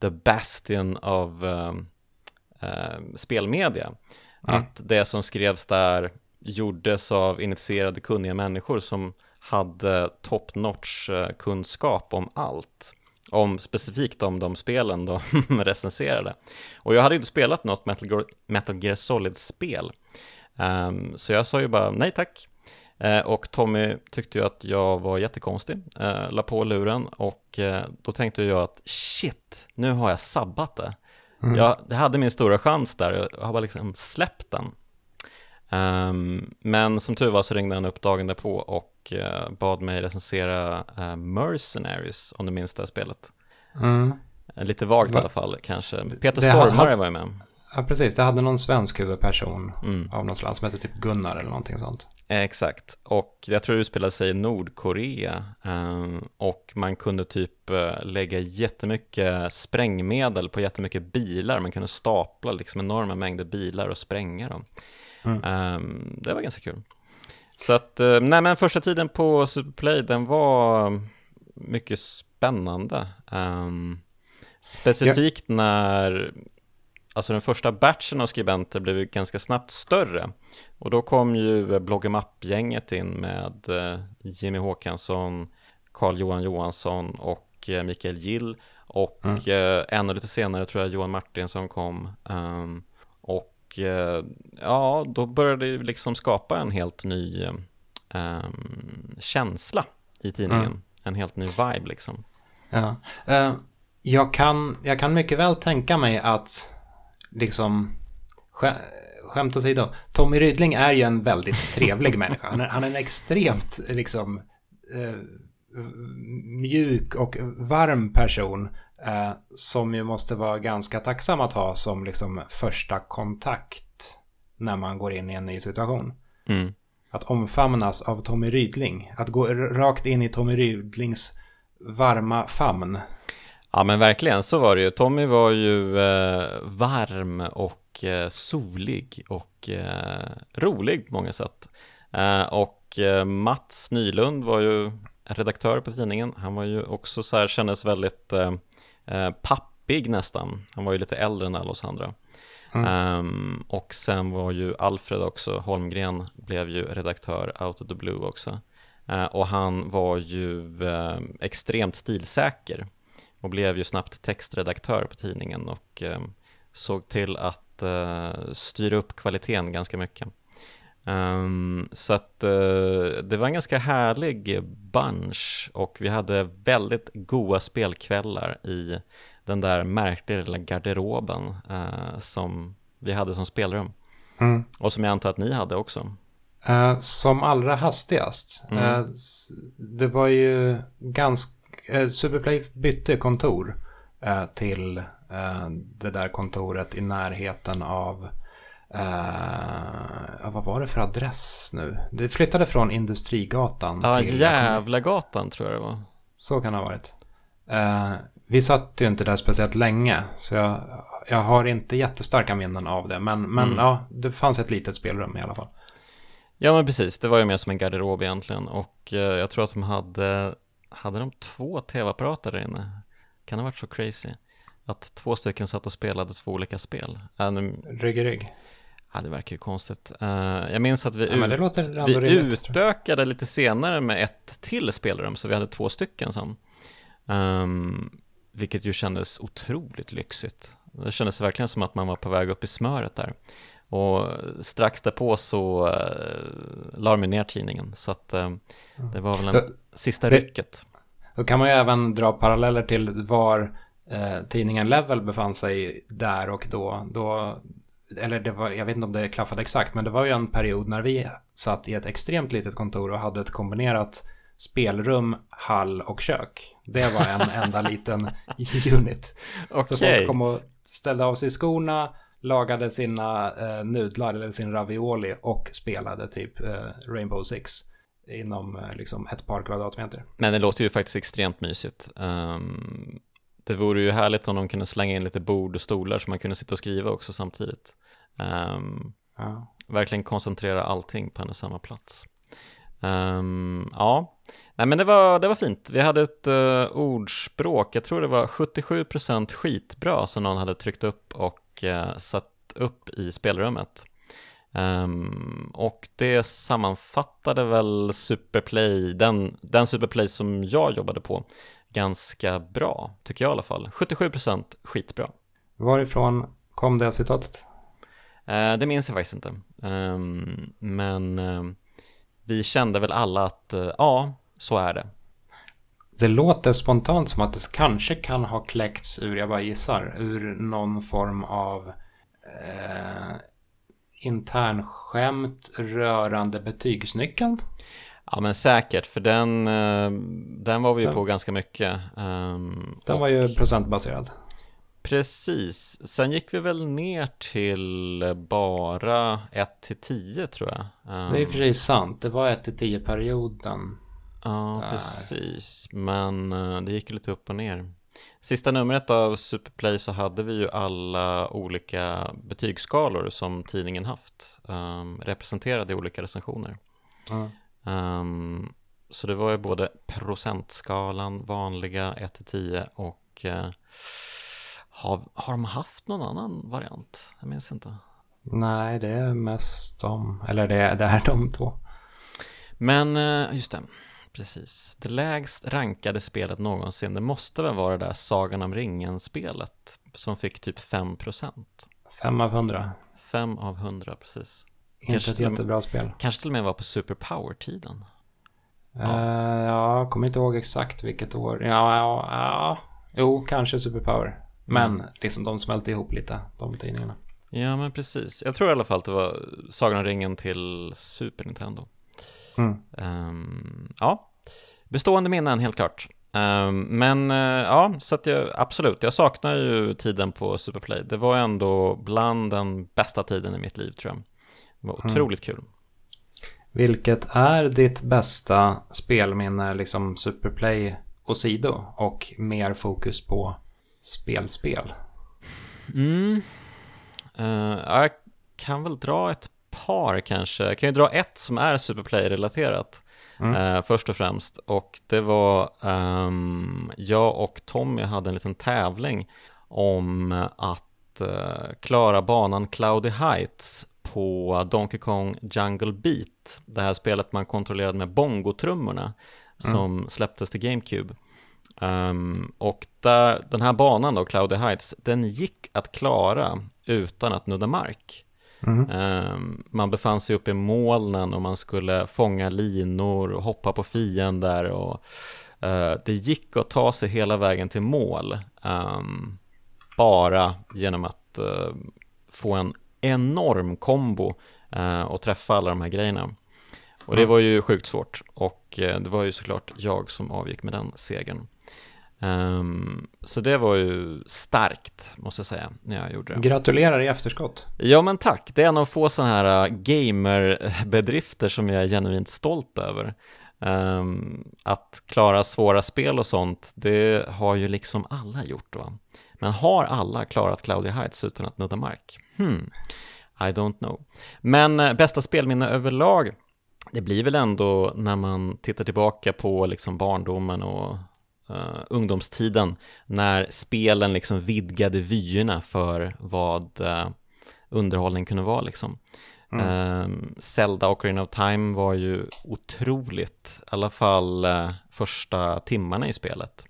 the bastion av eh, eh, spelmedia. Mm. Att det som skrevs där gjordes av initierade kunniga människor som hade top notch eh, kunskap om allt. Om specifikt om de spelen de recenserade. Och jag hade ju inte spelat något Metal Metal Gear Solid-spel. Ehm, så jag sa ju bara nej tack. Eh, och Tommy tyckte ju att jag var jättekonstig, uh, la på luren och eh, då tänkte jag att shit, nu har jag sabbat det. Mm. Jag, jag hade min stora chans där, jag har bara liksom släppt den. Ehm, men som tur var så ringde han upp dagen därpå och eh, bad mig recensera eh, Mercenaries, om du minns det här spelet. Mm. Eh, Lite vagt i Va? alla fall kanske. Peter Det Stormare har- var ju med. Ja, precis. Det hade någon svensk huvudperson Mm. av något slag som hette typ Gunnar eller någonting sånt. Exakt, och jag tror det utspelade sig i Nordkorea ehm, och man kunde typ lägga jättemycket sprängmedel på jättemycket bilar, man kunde stapla liksom enorma mängder bilar och spränga dem. Mm. Ehm, det var ganska kul. Så att, eh, nej men första tiden på Superplay den var mycket spännande. Um, specifikt ja. när, alltså den första batchen av skribenter blev ganska snabbt större. Och då kom ju Bloggemapp-gänget in med eh, Jimmy Håkansson, Carl-Johan Johansson och eh, Mikael Gill. Och mm. ännu lite senare tror jag Johan Martinsson kom. Um, och Eh, ja, då började det liksom skapa en helt ny um, känsla i tidningen. Mm. En helt ny vibe liksom. Ja. Uh, jag, kan, jag kan mycket väl tänka mig att liksom sk skämt åsido, Tommy Rydling är ju en väldigt trevlig människa. Han är, han är en extremt liksom uh, mjuk och varm person Eh, som ju måste vara ganska tacksam att ha som liksom första kontakt när man går in i en ny situation. Mm. Att omfamnas av Tommy Rydling. Att gå rakt in i Tommy Rydlings varma famn. Ja men verkligen, så var det ju. Tommy var ju eh, varm och eh, solig och eh, rolig på många sätt. Eh, och eh, Mats Nylund var ju redaktör på tidningen. Han var ju också så här, kändes väldigt eh, pappig nästan. Han var ju lite äldre än alla oss andra. Mm. Um, och sen var ju Alfred också, Holmgren, blev ju redaktör out of the blue också. Uh, och han var ju uh, extremt stilsäker och blev ju snabbt textredaktör på tidningen och uh, såg till att styra upp kvaliteten ganska mycket. Um, så att uh, det var en ganska härlig bunch och vi hade väldigt goda spelkvällar i den där märkliga lilla garderoben uh, som vi hade som spelrum. Mm. Och som jag antar att ni hade också. Uh, som allra hastigast. Mm. det var ju ganska... Superplay bytte kontor till det där kontoret i närheten av Uh, vad var det för adress nu? Det flyttade från Industrigatan ja, till... Jävlagatan tror jag det var. Så kan det ha varit. Uh, vi satt ju inte där speciellt länge, så jag, jag har inte jättestarka minnen av det. Men, men mm. ja, det fanns ett litet spelrum i alla fall. Ja, men precis. Det var ju mer som en garderob egentligen. Och uh, jag tror att de hade, hade de två tv-apparater där inne? Kan det ha varit så crazy? Att två stycken satt och spelade två olika spel. Rygg i rygg. Ja, det verkar ju konstigt. Uh, jag minns att vi, ja, ut, vi utökade lite senare med ett till spelrum, så vi hade två stycken sen. Um, vilket ju kändes otroligt lyxigt. Det kändes verkligen som att man var på väg upp i smöret där. Och strax därpå så uh, la de ner tidningen, så att uh, det var väl en då, sista rycket. Då kan man ju även dra paralleller till var eh, tidningen Level befann sig där och då. Då eller det var, jag vet inte om det klaffade exakt, men det var ju en period när vi satt i ett extremt litet kontor och hade ett kombinerat spelrum, hall och kök. Det var en enda liten unit. Okay. Så folk kom och ställde av sig skorna, lagade sina eh, nudlar eller sin ravioli och spelade typ eh, Rainbow Six inom eh, liksom ett par kvadratmeter. Men det låter ju faktiskt extremt mysigt. Um, det vore ju härligt om de kunde slänga in lite bord och stolar så man kunde sitta och skriva också samtidigt. Um, ja. Verkligen koncentrera allting på en och samma plats. Um, ja, nej men det var, det var fint. Vi hade ett uh, ordspråk, jag tror det var 77% skitbra som någon hade tryckt upp och uh, satt upp i spelrummet. Um, och det sammanfattade väl Superplay, den, den Superplay som jag jobbade på, ganska bra, tycker jag i alla fall. 77% skitbra. Varifrån kom det citatet? Uh, det minns jag faktiskt inte. Um, men uh, vi kände väl alla att uh, ja, så är det. Det låter spontant som att det kanske kan ha kläckts ur, jag bara gissar, ur någon form av eh, internskämt rörande betygsnyckeln. Ja men säkert, för den, den var vi ju på ganska mycket. Um, den och... var ju procentbaserad. Precis, sen gick vi väl ner till bara 1 till 10 tror jag. Det är i och för sig sant, det var 1 till 10 perioden. Ja, där. precis, men eh, det gick lite upp och ner. Sista numret av Superplay så hade vi ju alla olika betygsskalor som tidningen haft um, representerade i olika recensioner. Mm. Ehm, så det var ju både procentskalan, vanliga 1-10 och eh, har, har de haft någon annan variant? Jag minns inte. Nej, det är mest de, eller det, är- det är de två. Men eh, just det, precis. Det lägst rankade spelet någonsin, det måste väl vara det där Sagan om ringen-spelet som fick typ 5%. Fem av hundra. 5 av 100, precis. Inte Kanske ett med- jättebra spel. Kanske till och med var på Superpower-tiden. Ja. ja, jag kommer inte ihåg exakt vilket år. Ja, ja, ja. Jo, kanske Superpower. Men Mm. liksom de smälte ihop lite, de tidningarna. Ja, men precis. Jag tror i alla fall att det var Sagan om ringen till Super Nintendo. Mm. Ehm, ja, bestående minnen helt klart. Ehm, men eh, ja, så att jag absolut, jag saknar ju tiden på Superplay. Det var ändå bland den bästa tiden i mitt liv tror jag. Det var Mm. otroligt kul. Vilket är ditt bästa spelminne, liksom Superplay och Sido? Och mer fokus på spelspel? Mm. Ja, jag kan väl dra ett par kanske. Jag kan ju dra ett som är Superplay-relaterat. Mm. eh, först och främst. Och det var, ehm, jag och Tommy hade en liten tävling om att eh, klara banan Cloudy Heights på Donkey Kong Jungle Beat. Det här spelet man kontrollerade med bongotrummorna som släpptes till GameCube. Ehm, och där, den här banan då, Cloudy Heights, den gick att klara utan att nudda mark. Mm. Ehm, man befann sig uppe i molnen och man skulle fånga linor och hoppa på fiender och eh, det gick att ta sig hela vägen till mål ehm, bara genom att eh, få en enorm kombo eh, och träffa alla de här grejerna. Och det Mm. var ju sjukt svårt och det var ju såklart jag som avgick med den segern. Ehm, så det var ju starkt, måste jag säga, när jag gjorde det. Gratulerar i efterskott. Ja men tack, det är en av få sådana här äh, gamerbedrifter som jag är genuint stolt över. Ehm, att klara svåra spel och sånt, det har ju liksom alla gjort va. Men har alla klarat Cloudy Heights utan att nudda mark? Hmm, I don't know. Men äh, bästa spelminne överlag, det blir väl ändå när man tittar tillbaka på liksom barndomen och eh, ungdomstiden när spelen liksom vidgade vyerna för vad eh, underhållning kunde vara liksom. Mm. Ehm, Zelda Ocarina of Time var ju otroligt, i alla fall eh, första timmarna i spelet.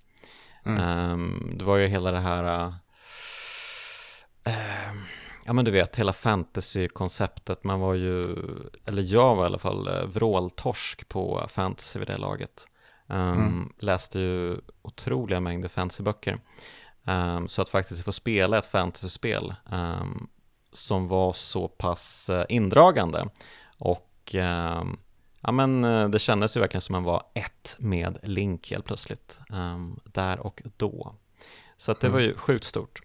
Mm. Ehm, det var ju hela det här, eh, ehm, ja men du vet, hela fantasy-konceptet, man var ju, eller jag var i alla fall vråltorsk på fantasy vid det laget. Ehm, Mm. Läste ju otroliga mängder fantasyböcker. Ehm, så att faktiskt få spela ett fantasyspel ehm, som var så pass eh, indragande och ehm, ja, men, eh, det kändes ju verkligen som man var ett med Link helt plötsligt ehm, där och då. Så att det var ju sjukt stort.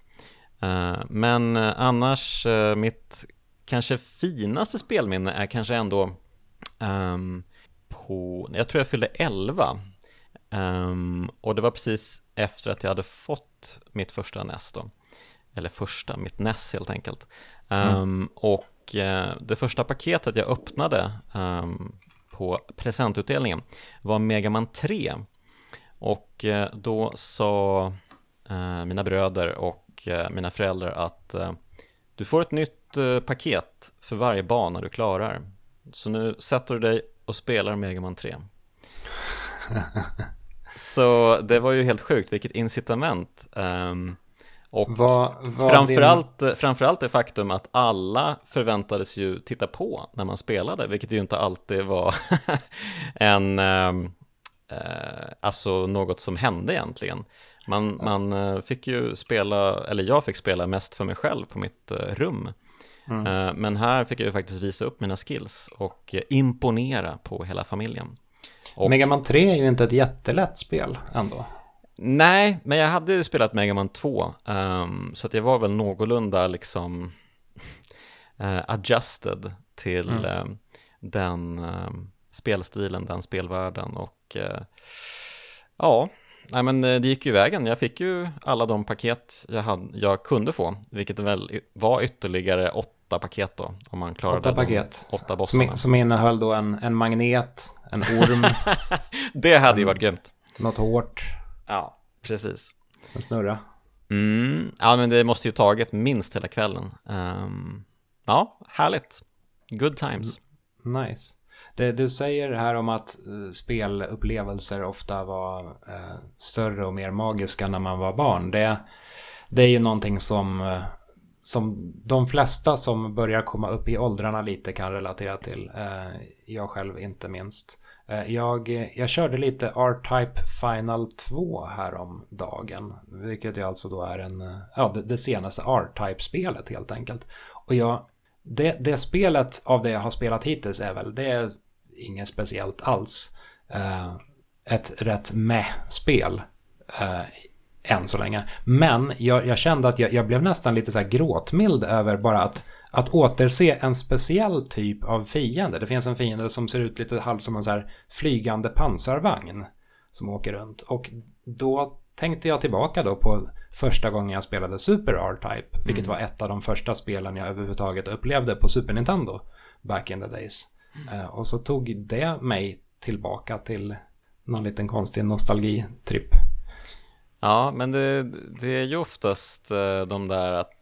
Men eh, annars, mitt kanske finaste spelminne är kanske ändå ehm, på, jag tror jag fyllde 11 Ehm, och det var precis efter att jag hade fått mitt första NES då. Eller första, mitt NES helt enkelt. Ehm, Och eh, det första paketet jag öppnade ehm, på presentutdelningen var Mega Man 3. Och eh, då sa eh, mina bröder och mina föräldrar att du får ett nytt paket för varje bana du klarar. Så nu sätter du dig och spelar Mega Man 3. Så det var ju helt sjukt, vilket incitament. Ehm, och Vad, vad framförallt, framförallt det faktum att alla förväntades ju titta på när man spelade, vilket ju inte alltid var en, ehm, eh, alltså något som hände egentligen. Man, man eh, fick ju spela, eller jag fick spela mest för mig själv på mitt eh, rum. Mm. Eh, Men här fick jag ju faktiskt visa upp mina skills och imponera på hela familjen. Och, Mega Man 3 är ju inte ett jättelätt spel ändå. Nej, men jag hade ju spelat Mega Man 2, ehm, så att jag var väl någorlunda liksom eh, adjusted till Mm. eh, den eh, spelstilen, den spelvärlden och ja, nej men eh, det gick ju vägen. Jag fick ju alla de paket jag, hade, jag kunde få, vilket väl var ytterligare åtta paket då, om man klarade åtta paket. åtta bossarna. Som, som innehöll då en, en magnet, en orm, det hade ju varit grymt. något hårt, Ja, precis. en snurra. Mm, ja, men det måste ju tagit minst hela kvällen. Ehm, ja, härligt. Good times. Nice. Det du säger här om att eh, spelupplevelser ofta var eh, större och mer magiska när man var barn. Det, det är ju någonting som, eh, som de flesta som börjar komma upp i åldrarna lite kan relatera till. Eh, jag själv inte minst. Eh, jag, jag körde lite R-Type Final 2 häromdagen. Vilket ju alltså då är en, eh, ja, det, det senaste R-Type-spelet helt enkelt. Och jag, det, det spelet av det jag har spelat hittills är väl, det är inget speciellt alls. Uh, ett rätt med-spel. uh, eh, än så länge. Men jag, jag kände att jag, jag blev nästan lite så här gråtmild över bara att, att återse en speciell typ av fiende. Det finns en fiende som ser ut lite halvt som en så här flygande pansarvagn som åker runt. Och då tänkte jag tillbaka då på första gången jag spelade Super R-Type, vilket var ett av de första spelen jag överhuvudtaget upplevde på Super Nintendo back in the days. Eh, och så tog det mig tillbaka till någon liten konstig nostalgitripp. Ja, men det, det är ju oftast eh, de där, att-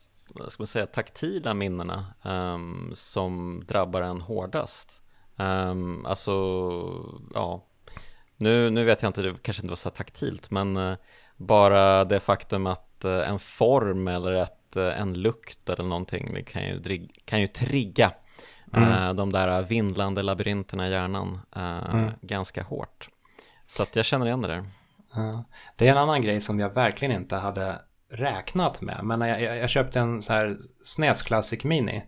ska man säga, taktila minnena ehm, som drabbar en hårdast. Um, alltså, ja, nu, nu vet jag inte, det kanske inte var så taktilt, men eh, bara det faktum att eh, en form eller ett, eh, en lukt eller någonting det kan ju, kan ju trigga Mm. eh, de där vindlande labyrinterna i hjärnan Mm. ganska hårt. Så att jag känner igen det där. Det är en annan grej som jag verkligen inte hade räknat med. Men jag, jag, jag köpte en så här SNES Classic Mini,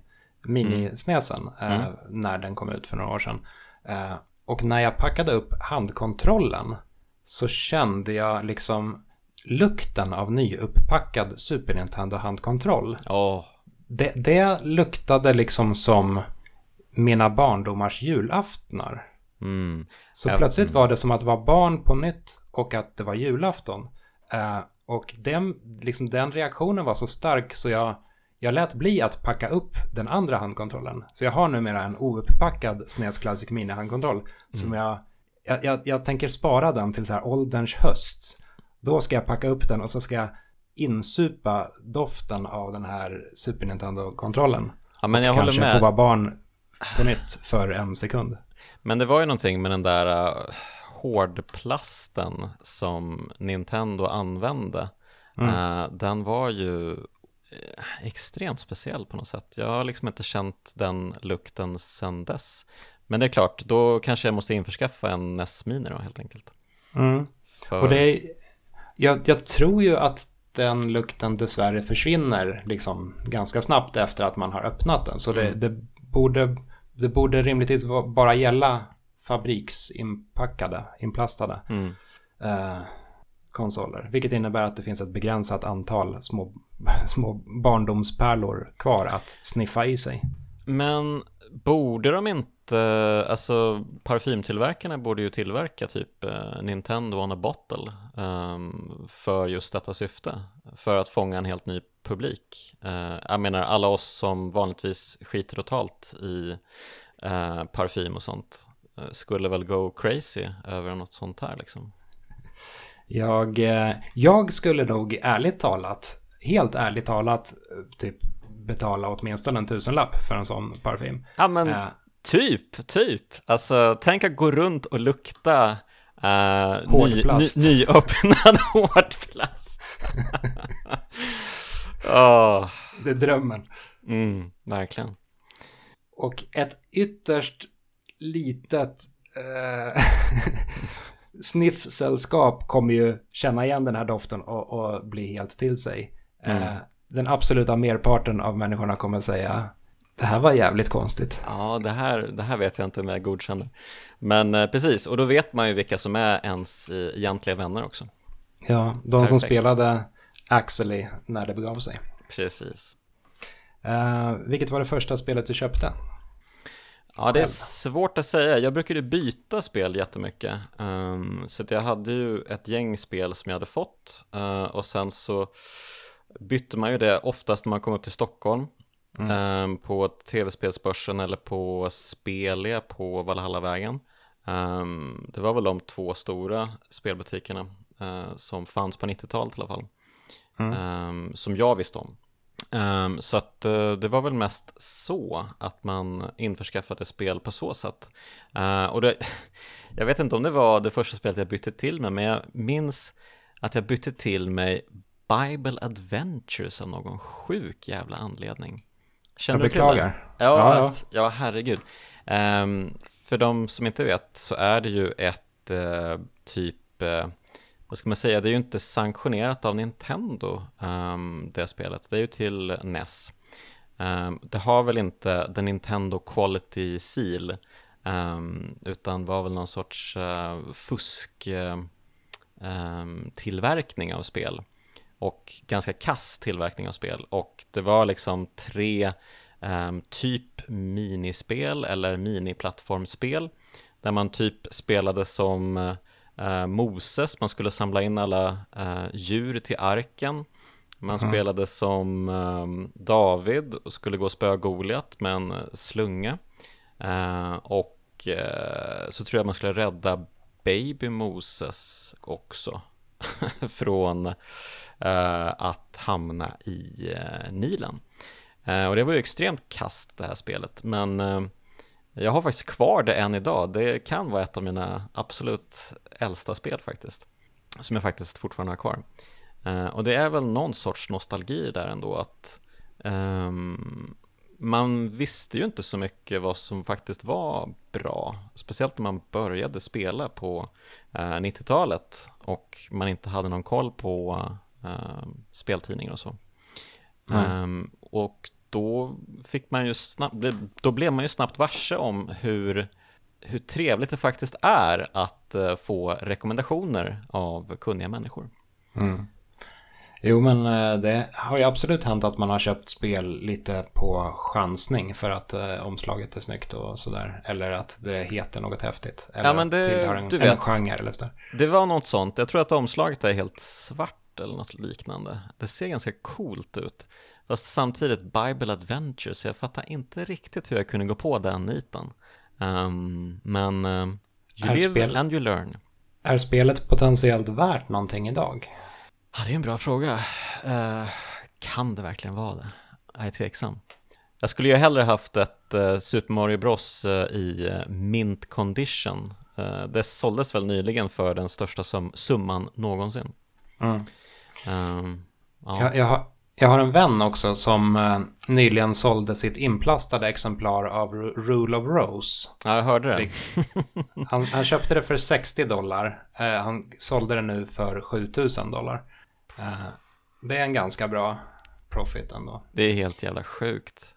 minisnesen, eh, när den kom ut för några år sedan. Eh, och när jag packade upp handkontrollen så kände jag liksom lukten av nyupppackad Super Nintendo handkontroll. Åh, Det, det luktade liksom som mina barndomars julaftnar. mm. Så Ja, plötsligt mm. var det som att vara barn på nytt och att det var julafton. Eh, och den, liksom, den reaktionen var så stark så jag, jag lät bli att packa upp den andra handkontrollen. Så jag har numera en ouppackad SNES Classic Mini handkontroll. Som jag, jag, jag, jag tänker spara den till så här ålderns höst. Då ska jag packa upp den och så ska jag insupa doften av den här Super Nintendo-kontrollen. Ja, men jag håller Kanske med. få vara barn på nytt för en sekund. Men det var ju någonting med den där uh, hårdplasten som Nintendo använde. Mm. Eh, den var ju eh, extremt speciell på något sätt. Jag har liksom inte känt den lukten sedan dess. Men det är klart, då kanske jag måste införskaffa en NES Mini då helt enkelt. Mm. För... Och det är, jag, jag tror ju att den lukten dessvärre försvinner liksom ganska snabbt efter att man har öppnat den. Så det, Mm. det, borde, det borde rimligtvis bara gälla fabriksinpackade, inplastade mm. eh, konsoler. Vilket innebär att det finns ett begränsat antal små, små barndomspärlor kvar att sniffa i sig. Men borde de inte, alltså parfymtillverkarna borde ju tillverka typ eh, Nintendo on a bottle ehm, för just detta syfte. För att fånga en helt ny publik. Eh, jag menar alla oss som vanligtvis skiter totalt i eh, parfym och sånt eh, skulle väl go crazy över något sånt här liksom. Jag, eh, jag skulle nog ärligt talat, helt ärligt talat, eh, typ betala åtminstone en tusenlapp för en sån parfym. Ja men Eh, Typ, typ. Alltså, tänk att gå runt och lukta uh, ny, ny, Hårdplast. nyöppnad hårdplast. Åh, det är drömmen. mm, verkligen. Och ett ytterst litet eh, sniffsällskap kommer ju känna igen den här doften och, och bli helt till sig. Mm. Eh, den absoluta merparten av människorna kommer säga det här var jävligt konstigt. Ja, det här, det här vet jag inte om jag godkänner. Men eh, precis, och då vet man ju vilka som är ens eh, egentliga vänner också. Ja, de som Perfekt. spelade Axely när det begav sig. Precis. Eh, vilket var det första spelet du köpte? Ja, det är svårt att säga. Jag brukade byta spel jättemycket. Um, så jag hade ju ett gäng spel som jag hade fått. Uh, och sen så bytte man ju det oftast när man kom upp till Stockholm. Mm. um, på tv-spelsbörsen eller på Spelia på Valhallavägen. Um, det var väl de två stora spelbutikerna uh, som fanns på 90-talet i alla fall. Mm. Um, som jag visste om. Så att uh, det var väl mest så att man införskaffade spel på så sätt. Och det, jag vet inte om det var det första spelet jag bytte till mig, men jag minns att jag bytte till mig Bible Adventures av någon sjuk jävla anledning. Känner jag beklagar. Du ja, ja, ja, ja, herregud. Um, för de som inte vet så är det ju ett uh, typ uh, vad ska man säga, det är ju inte sanktionerat av Nintendo, um, det spelet. Det är ju till NES. Um, det har väl inte den Nintendo Quality Seal, utan var väl någon sorts uh, fusk tillverkning av spel och ganska kass tillverkning av spel och det var liksom tre typ minispel eller miniplattformsspel där man typ spelade som eh, Moses, man skulle samla in alla eh, djur till arken. Man mm. spelade som eh, David och skulle gå och spöa Goliat med en slunga. Eh, och eh, så tror jag man skulle rädda Baby Moses också från eh, att hamna i eh, Nilen. Eh, och det var ju extremt kast det här spelet, men eh, jag har faktiskt kvar det än idag. Det kan vara ett av mina absolut äldsta spel faktiskt. Som jag faktiskt fortfarande har kvar. Och det är väl någon sorts nostalgi där ändå att um, man visste ju inte så mycket vad som faktiskt var bra. Speciellt när man började spela på uh, eh, 90-talet och man inte hade någon koll på uh, speltidningar och så. Mm. Och då fick man ju snabbt, då blev man ju snabbt varse om hur, hur trevligt det faktiskt är att eh, få rekommendationer av kunniga människor. Mm. Jo, men eh, det har ju absolut hänt att man har köpt spel lite på chansning för att eh, omslaget är snyggt och sådär. Eller att det heter något häftigt. Eller ja, men det, tillhör en, du vet, en genre eller sådär. Det var något sånt. Jag tror att omslaget är helt svart eller något liknande. Det ser ganska coolt ut. Fast samtidigt Bible Adventures, jag fattar inte riktigt hur jag kunde gå på den nitan. Um, men uh, you live spel... and you learn. Är spelet potentiellt värt någonting idag? Ja, det är en bra fråga. Uh, kan det verkligen vara det? Jag är tveksam. Jag skulle ju hellre haft ett uh, Super Mario Bros uh, i mint condition. det såldes väl nyligen för den största sum summan någonsin. Mm. Um, ja. jag, jag, har, jag har en vän också som nyligen sålde sitt inplastade exemplar av Rule of Rose. Ja, jag hörde det. Han, han köpte det för 60 dollar. Han sålde det nu för 7000 dollar. Eh, det är en ganska bra profit ändå. Det är helt jävla sjukt.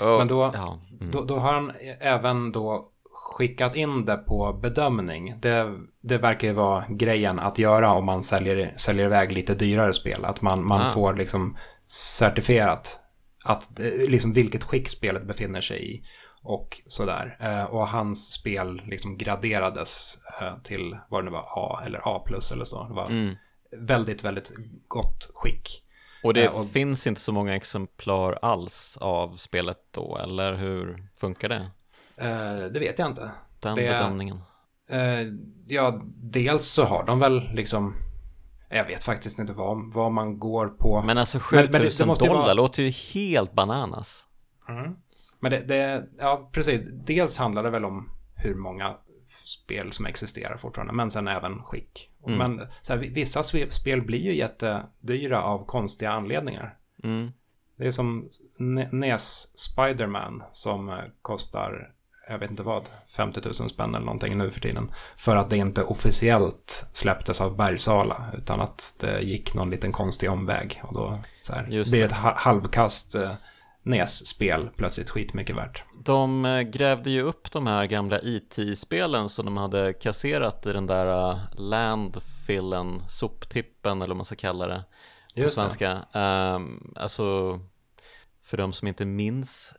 Oh, Men då, ja, mm. då, då har han även då skickat in det på bedömning. Det, det verkar ju vara grejen att göra om man säljer, säljer iväg lite dyrare spel. Att man, man ah. får liksom certifierat att, eh, liksom vilket skick spelet befinner sig i och sådär. Eh, och hans spel liksom graderades eh, till vad det nu var, A eller A plus eller så. Det var mm. Väldigt, väldigt gott skick. Och det och, finns inte så många exemplar alls av spelet då, eller hur funkar det? det vet jag inte. Den det, bedömningen. ja, dels så har de väl liksom jag vet faktiskt inte vad, vad man går på. Men alltså 7000 men, men dollar vara... låter ju helt bananas. Mm. Men det, det, ja precis. Dels handlar det väl om hur många spel som existerar fortfarande, men sen även skick. Mm. Men här, vissa spel blir ju jättedyra av konstiga anledningar. Mm. Det är som NES Spiderman som eh, kostar jag vet inte vad, 50 000 spänn eller någonting nu för tiden. För att det inte officiellt släpptes av Bergsala, utan att det gick någon liten konstig omväg. Och då så här, blir det. ett halvkast eh, NES-spel plötsligt skitmycket värt. De eh, grävde ju upp de här gamla IT-spelen som de hade kasserat i den där uh, landfillen, soptippen eller vad man ska kalla det på Just svenska. Um, alltså för de som inte minns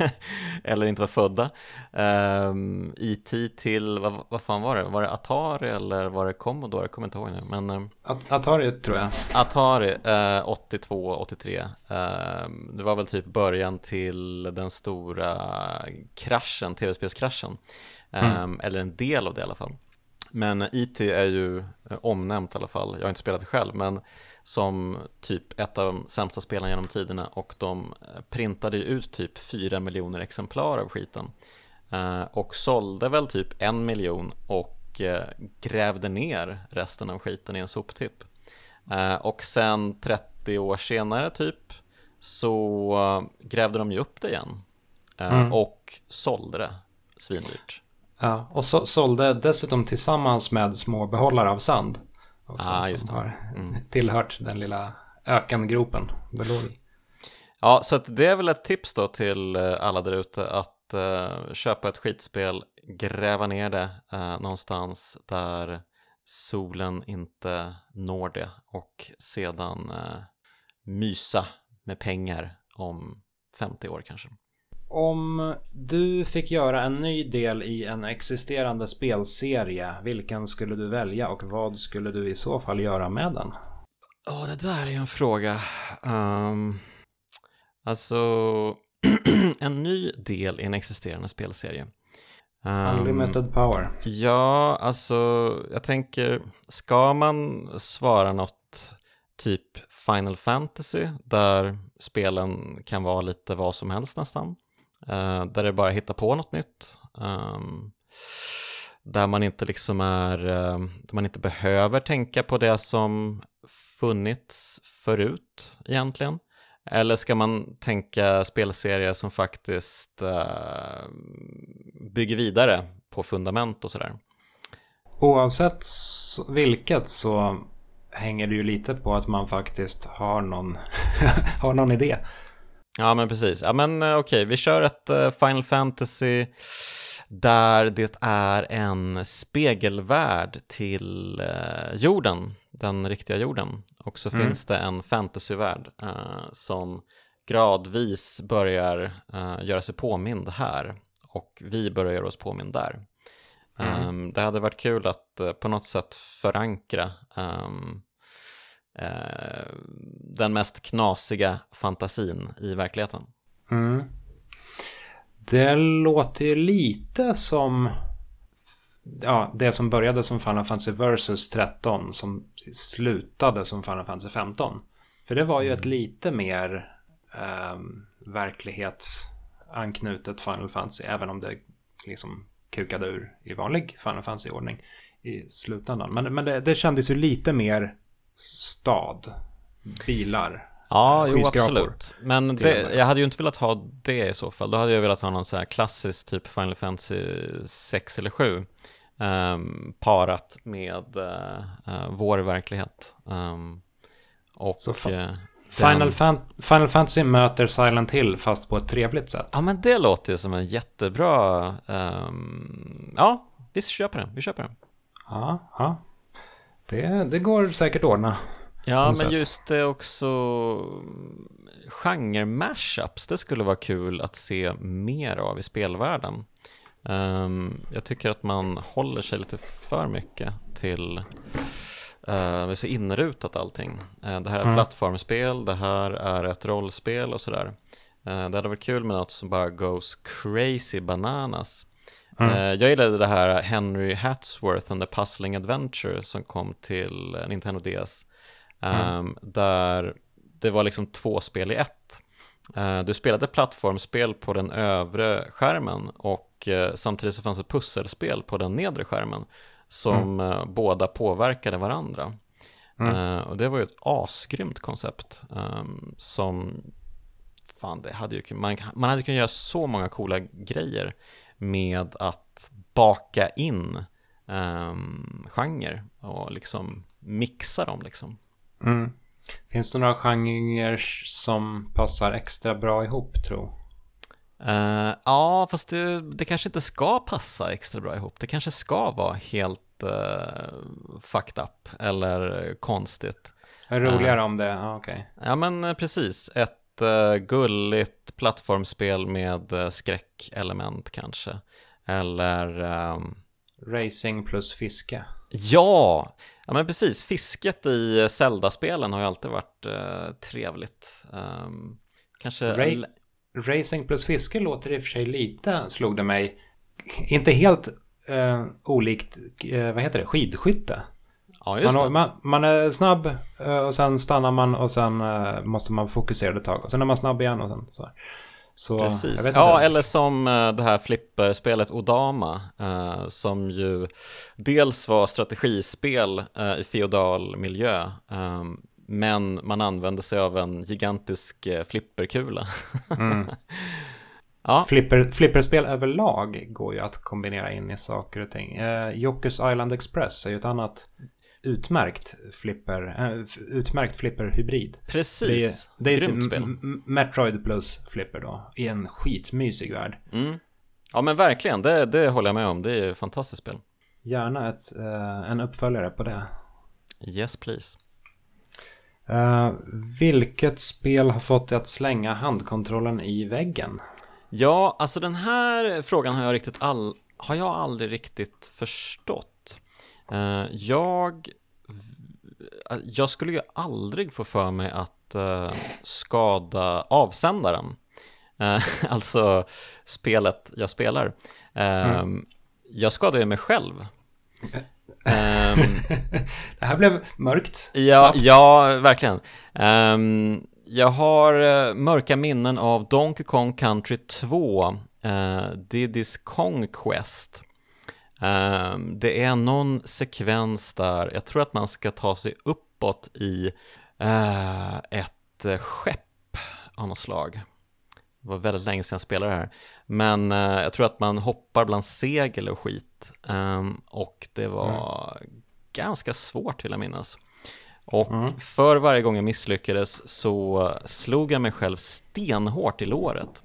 eller inte var födda. Um, IT till, vad, vad fan var det? Var det Atari eller var det Commodore? Jag kommer inte ihåg nu. Men, um, Atari tror jag. Atari, uh, 82, 83. Uh, det var väl typ början till den stora kraschen, tv-spelskraschen. Um, mm. Eller en del av det i alla fall. Men IT är ju omnämnt i alla fall. Jag har inte spelat det själv, men som typ ett av de sämsta spelen genom tiderna och de eh, printade ut typ 4 miljoner exemplar av skiten eh, och sålde väl typ en miljon och eh, grävde ner resten av skiten i en soptipp. Och sen 30 år senare typ så grävde de ju upp det igen mm. och sålde det svindyrt. Ja, och så, sålde dessutom tillsammans med små behållare av sand också. Ah, just som har mm. tillhört den lilla ökengropen det låg Ja, så det är väl ett tips då till eh, alla där ute att uh, köpa ett skitspel, gräva ner det uh, någonstans där solen inte når det och sedan uh, mysa med pengar om 50 år kanske. Om du fick göra en ny del i en existerande spelserie, vilken skulle du välja och vad skulle du i så fall göra med den? Ja, oh, det där är ju en fråga. Um, alltså, en ny del i en existerande spelserie. Um, Unlimited power. Ja, alltså, jag tänker, ska man svara något typ Final Fantasy, där spelen kan vara lite vad som helst nästan? Uh, där det bara hittar på något nytt. Um, där man inte liksom är, uh, där man inte behöver tänka på det som funnits förut egentligen. Eller ska man tänka spelserier som faktiskt uh, bygger vidare på fundament och sådär? Oavsett vilket så hänger det ju lite på att man faktiskt har någon, har någon idé. Ja men precis, ja men eh, okej, okay. vi kör ett uh, Final Fantasy där det är en spegelvärld till uh, jorden, den riktiga jorden. Och så mm. finns det en fantasyvärld uh, som gradvis börjar göra sig påmind här och vi börjar göra oss påmind där. Mm. Um, det hade varit kul att på något sätt förankra um, eh, den mest knasiga fantasin i verkligheten. Mm. Det låter ju lite som ja, det som började som Final Fantasy Versus 13 som slutade som Final Fantasy 15. För det var ju ett mm. lite mer eh, verklighetsanknutet Final Fantasy, även om det liksom kukade ur i vanlig Final Fantasy-ordning i slutändan. Men, men det, det kändes ju lite mer stad, bilar. Ja, jo absolut. Men det, jag hade ju inte velat ha det i så fall. Då hade jag velat ha någon så här klassisk typ Final Fantasy 6 eller 7. Um, ehm, parat med uh, vår verklighet. Um, och uh, Final, Fan Final, Fantasy möter Silent Hill fast på ett trevligt sätt. Ja, men det låter ju som en jättebra... Um, ja, vi köper den. Vi köper den. Ja, ja. Det, det går säkert att ordna. Ja, men sätt. just det också genre-mashups, det skulle vara kul att se mer av i spelvärlden. Um, jag tycker att man håller sig lite för mycket till uh, det är så inrutat allting. Uh, det här är mm. plattformsspel, det här är ett rollspel och sådär. Uh, det hade varit kul med något som bara goes crazy bananas. Mm. Eh, jag gillade det här Henry Hatsworth and the Puzzling Adventure som kom till Nintendo DS. Mm. Um, där det var liksom två spel i ett. Uh, du spelade plattformsspel på den övre skärmen och uh, samtidigt så fanns det pusselspel på den nedre skärmen som mm. båda påverkade varandra. Mm. och det var ju ett asgrymt koncept um, som fan, det hade ju, man, man hade kunnat göra så många coola grejer med att baka in um, genre och liksom mixa dem liksom. Mm. Finns det några genrer som passar extra bra ihop tro? Uh, ja, fast det, det, kanske inte ska passa extra bra ihop. Det kanske ska vara helt uh, fucked up eller konstigt. Roligare uh, om det, ja okej. Okay. Ja men precis, ett lite gulligt plattformsspel med eh, skräckelement kanske. Eller... Um... Racing plus fiske. Ja, ja men precis. Fisket i Zelda-spelen har ju alltid varit uh, trevligt. Um, kanske... Ra Racing plus fiske låter i och för sig lite, slog det mig. Inte helt uh, olikt, uh, vad heter det, skidskytte. Ja, just man, det. Man, man, är snabb och sen stannar man och sen måste man fokusera ett tag. Och sen är man snabb igen och sen så. Så, Precis. Ja, eller som det här flipperspelet Odama, eh, som ju dels var strategispel eh, i feodal miljö, eh, men man använde sig av en gigantisk flipperkula. Mm. ja. Flipper, flipperspel överlag går ju att kombinera in i saker och ting. Eh, Jockers Island Express är ju ett annat utmärkt flipper, äh, utmärkt flipper-hybrid. Precis, det är, det är Grymt spel. Metroid plus flipper då, i en skitmysig värld. Mm. Ja men verkligen, det, det håller jag med om, det är ett fantastiskt spel. Gärna ett, uh, en uppföljare på det. Yes please. Uh, vilket spel har fått dig att slänga handkontrollen i väggen? Ja, alltså den här frågan har jag riktigt all, har jag aldrig riktigt förstått. Uh, jag, jag skulle ju aldrig få för mig att uh, skada avsändaren. Alltså spelet jag spelar. Mm. Jag skadar ju mig själv. Um, det här blev mörkt. Ja, ja verkligen. Um, jag har mörka minnen av Donkey Kong Country 2, uh, Diddy's Kong Quest. Um, det är någon sekvens där, jag tror att man ska ta sig uppåt i uh, ett uh, skepp av något slag. Det var väldigt länge sedan jag spelade det här. Men uh, jag tror att man hoppar bland segel och skit. Um, och det var mm. ganska svårt vill jag minnas. Och mm. för varje gång jag misslyckades så slog jag mig själv stenhårt i låret.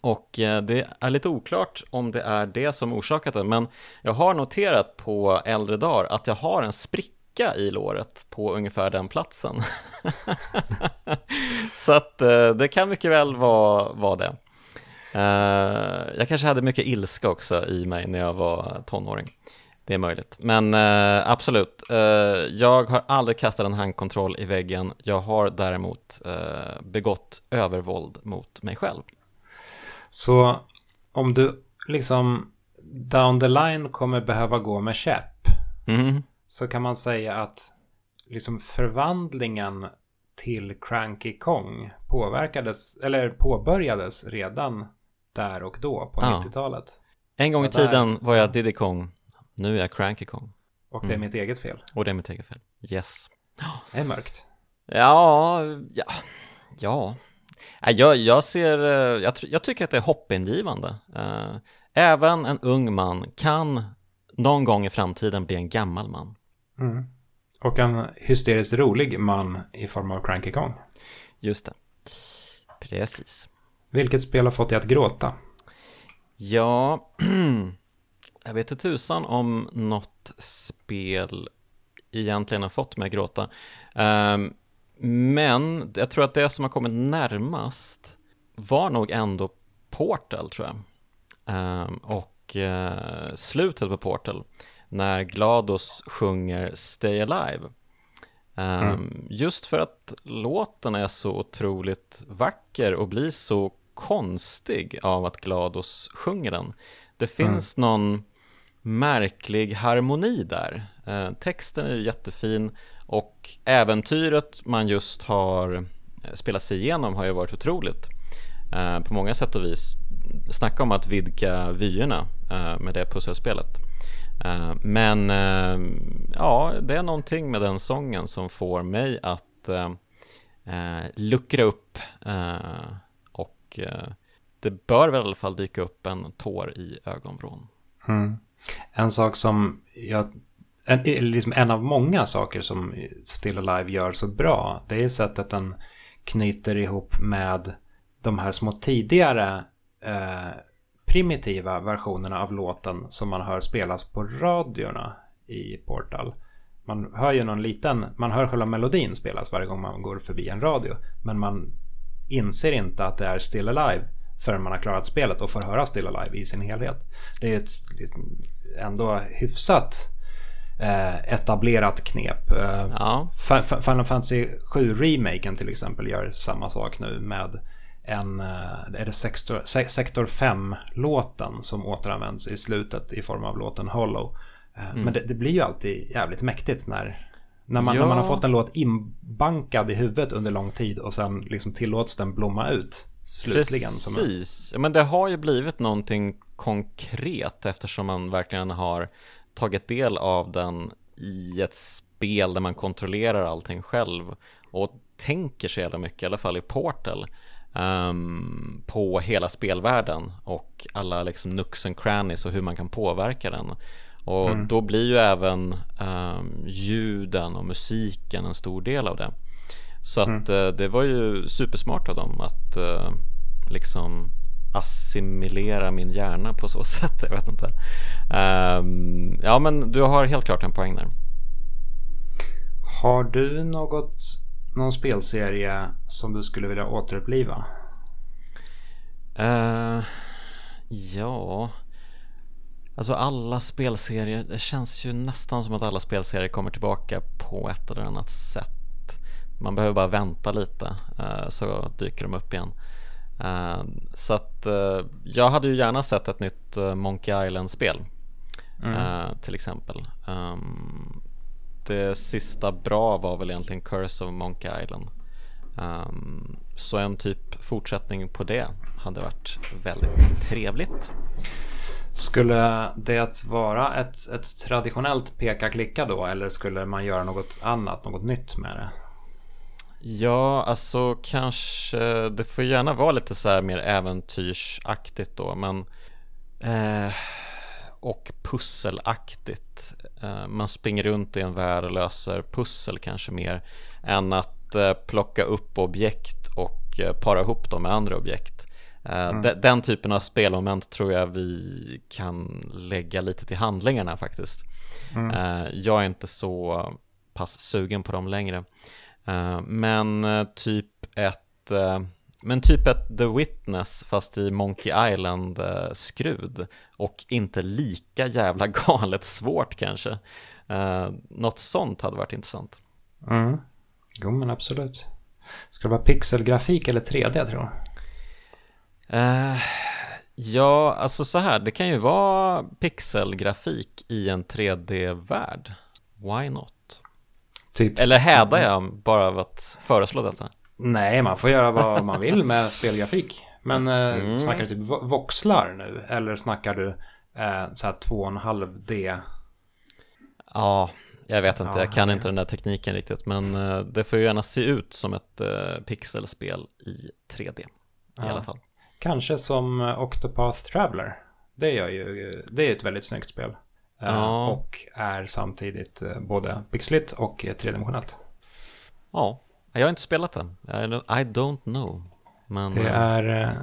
Och eh, det är lite oklart om det är det som orsakat det, men jag har noterat på äldre dagar att jag har en spricka i låret på ungefär den platsen. Så att eh, det kan mycket väl vara, vara det. Eh, jag kanske hade mycket ilska också i mig när jag var tonåring. Det är möjligt. Men absolut, jag har aldrig kastat en handkontroll i väggen. Jag har däremot begått övervåld mot mig själv. Så om du liksom down the line kommer behöva gå med käpp. Mm. Så kan man säga att liksom förvandlingen till Cranky Kong påverkades, eller påbörjades redan där och då på ja. 90-talet. En gång i tiden var jag Diddy Kong, nu är jag Cranky Kong. Och det är mm. mitt eget fel. Och det är mitt eget fel, yes. Det är mörkt. Ja, ja, ja. Jag, jag ser, eh, jag, jag tycker att det är hoppingivande. Eh, även en ung man kan någon gång i framtiden bli en gammal man. Mm. Och en hysteriskt rolig man i form av Cranky Kong. Just det. Precis. Vilket spel har fått dig att gråta? Ja, jag vet inte tusan om något spel egentligen har fått mig att gråta. Um, men jag tror att det som har kommit närmast var nog ändå Portal tror jag. Um, och uh, slutet på Portal när Glados sjunger Stay Alive. Um, mm. Just för att låten är så otroligt vacker och blir så konstig av att Glados sjunger den. Det mm. finns mm. någon märklig harmoni där. Uh, texten är jättefin och äventyret man just har eh, spelat sig igenom har ju varit otroligt eh, på många sätt och vis. Snacka om att vidga vyerna eh, med det pusselspelet. Eh, men eh, ja, det är någonting med den sången som får mig att eh, eh luckra upp eh, och det bör väl i alla fall dyka upp en tår i ögonvrån. Mm. En sak som jag en, liksom en av många saker som Still Alive gör så bra. Det är sättet den knyter ihop med de här små tidigare eh, primitiva versionerna av låten som man hör spelas på radiorna i Portal. Man hör ju någon liten, man hör själva melodin spelas varje gång man går förbi en radio. Men man inser inte att det är Still Alive förrän man har klarat spelet och får höra Still Alive i sin helhet. Det är ett liksom, ändå hyfsat eh, etablerat knep. Eh, Ja, Final Fantasy 7-remaken till exempel gör samma sak nu med en, eh, är det Sector, Se- Sector 5-låten som återanvänds i slutet i form av låten Hollow. Eh, Men det, det blir ju alltid jävligt mäktigt när, när, man, Ja. när man har fått en låt inbankad i huvudet under lång tid och sen liksom tillåts den blomma ut slutligen. En, precis. Ja, men det har ju blivit någonting konkret eftersom man verkligen har tagit del av den i ett spel där man kontrollerar allting själv och tänker så jävla mycket, i alla fall i Portal, ehm, på hela spelvärlden och alla liksom nooks and crannies och hur man kan påverka den. Och då blir ju även ehm, ljuden och musiken en stor del av det. Så att eh, det var ju supersmart av dem att eh, liksom assimilera min hjärna på så sätt, jag vet inte. Ehm, ja men du har helt klart en poäng där. Har du något, någon spelserie som du skulle vilja återuppliva? Eh, ja, alltså alla spelserier, det känns ju nästan som att alla spelserier kommer tillbaka på ett eller annat sätt. Man behöver bara vänta lite eh, så dyker de upp igen. Eh, så att eh, jag hade ju gärna sett ett nytt eh, Monkey Island-spel eh, till exempel. Ehm, det sista bra var väl egentligen Curse of Monkey Island. Ehm, så en typ fortsättning på det hade varit väldigt trevligt. Skulle det vara ett, ett traditionellt peka-klicka då eller skulle man göra något annat, något nytt med det? Ja, alltså kanske det får gärna vara lite så här mer äventyrsaktigt då, men eh, och pusselaktigt. Eh, man springer runt i en värld och löser pussel kanske mer än att eh, plocka upp objekt och eh, para ihop dem med andra objekt. Eh, de, den typen av spelmoment tror jag vi kan lägga lite till handlingarna faktiskt. Eh, jag är inte så pass sugen på dem längre. Eh, men eh, typ ett eh, men typ ett The Witness fast i Monkey Island eh, skrud och inte lika jävla galet svårt kanske. Eh, något sånt hade varit intressant. Mm. Jo men absolut. Ska det vara pixelgrafik eller 3D tror du? Eh, ja, alltså så här, det kan ju vara pixelgrafik i en 3D-värld. Why not? Typ, Eller hädar jag bara av att föreslå detta? Nej, man får göra vad man vill med spelgrafik. Men eh, snackar du typ vo- voxlar nu? Eller snackar du eh, så här 2,5D? Ja, jag vet inte, Ja, jag kan okej. inte den där tekniken riktigt men eh, det får ju gärna se ut som ett eh, pixelspel i 3D i Ja. alla fall. Kanske som eh, Octopath Traveler. Det, gör ju, det är ett väldigt snyggt spel. Eh, Ja. Och är samtidigt eh, både pixligt och eh, tredimensionellt. Ja, jag har inte spelat det. I don't- I don't know. Men Det är,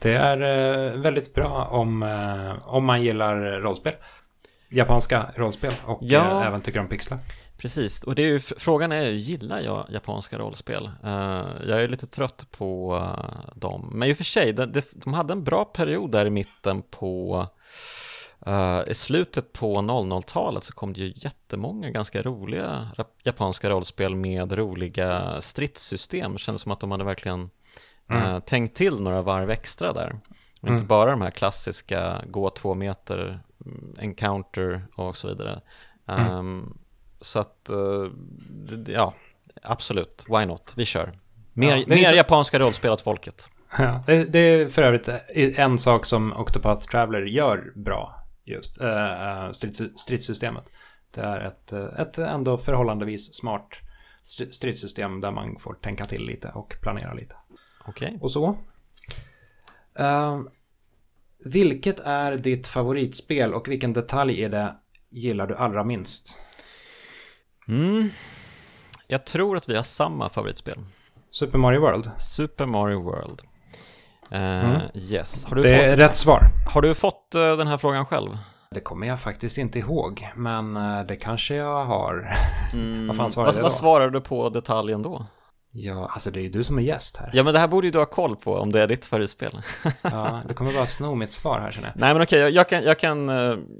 det är väldigt bra om, om man gillar rollspel. Japanska rollspel och Ja. även tycker om pixlar. precis, och det är ju, frågan är ju, gillar jag japanska rollspel? Eh, jag är lite trött på eh, dem, men i och för sig, de, de hade en bra period där i mitten på eh, i slutet på 00-talet så kom det ju jättemånga ganska roliga japanska rollspel med roliga stridssystem. Det kändes som att de hade verkligen eh, tänkt till några varv extra där. Och inte bara de här klassiska gå två meter, mm, encounter och så vidare. Ehm, så att, eh, ja, absolut, why not, vi kör. Mer, Ja, mer så- japanska rollspel åt folket. Ja, det, det är för övrigt en sak som Octopath Traveler gör bra just. Uh, strids, stridssystemet. Det är ett, eh, ett ändå förhållandevis smart stri- stridssystem där man får tänka till lite och planera lite. Okej. Och så. Eh, vilket är ditt favoritspel och vilken detalj är det gillar du allra minst? Mm. Jag tror att vi har samma favoritspel. Super Mario World? Super Mario World. Eh, Yes. Har du, Det är fått, rätt svar. har du fått eh, den här frågan själv? Det kommer jag faktiskt inte ihåg, men eh, det kanske jag har. Vad fan vad, svarade jag vad då? svarade du på detaljen då? Ja, alltså det är ju du som är gäst här. Ja, men det här borde ju du ha koll på om det är ditt favoritspel. Ja, du kommer bara sno mitt svar här känner jag. Nej, men okej, jag, jag, kan, jag, kan,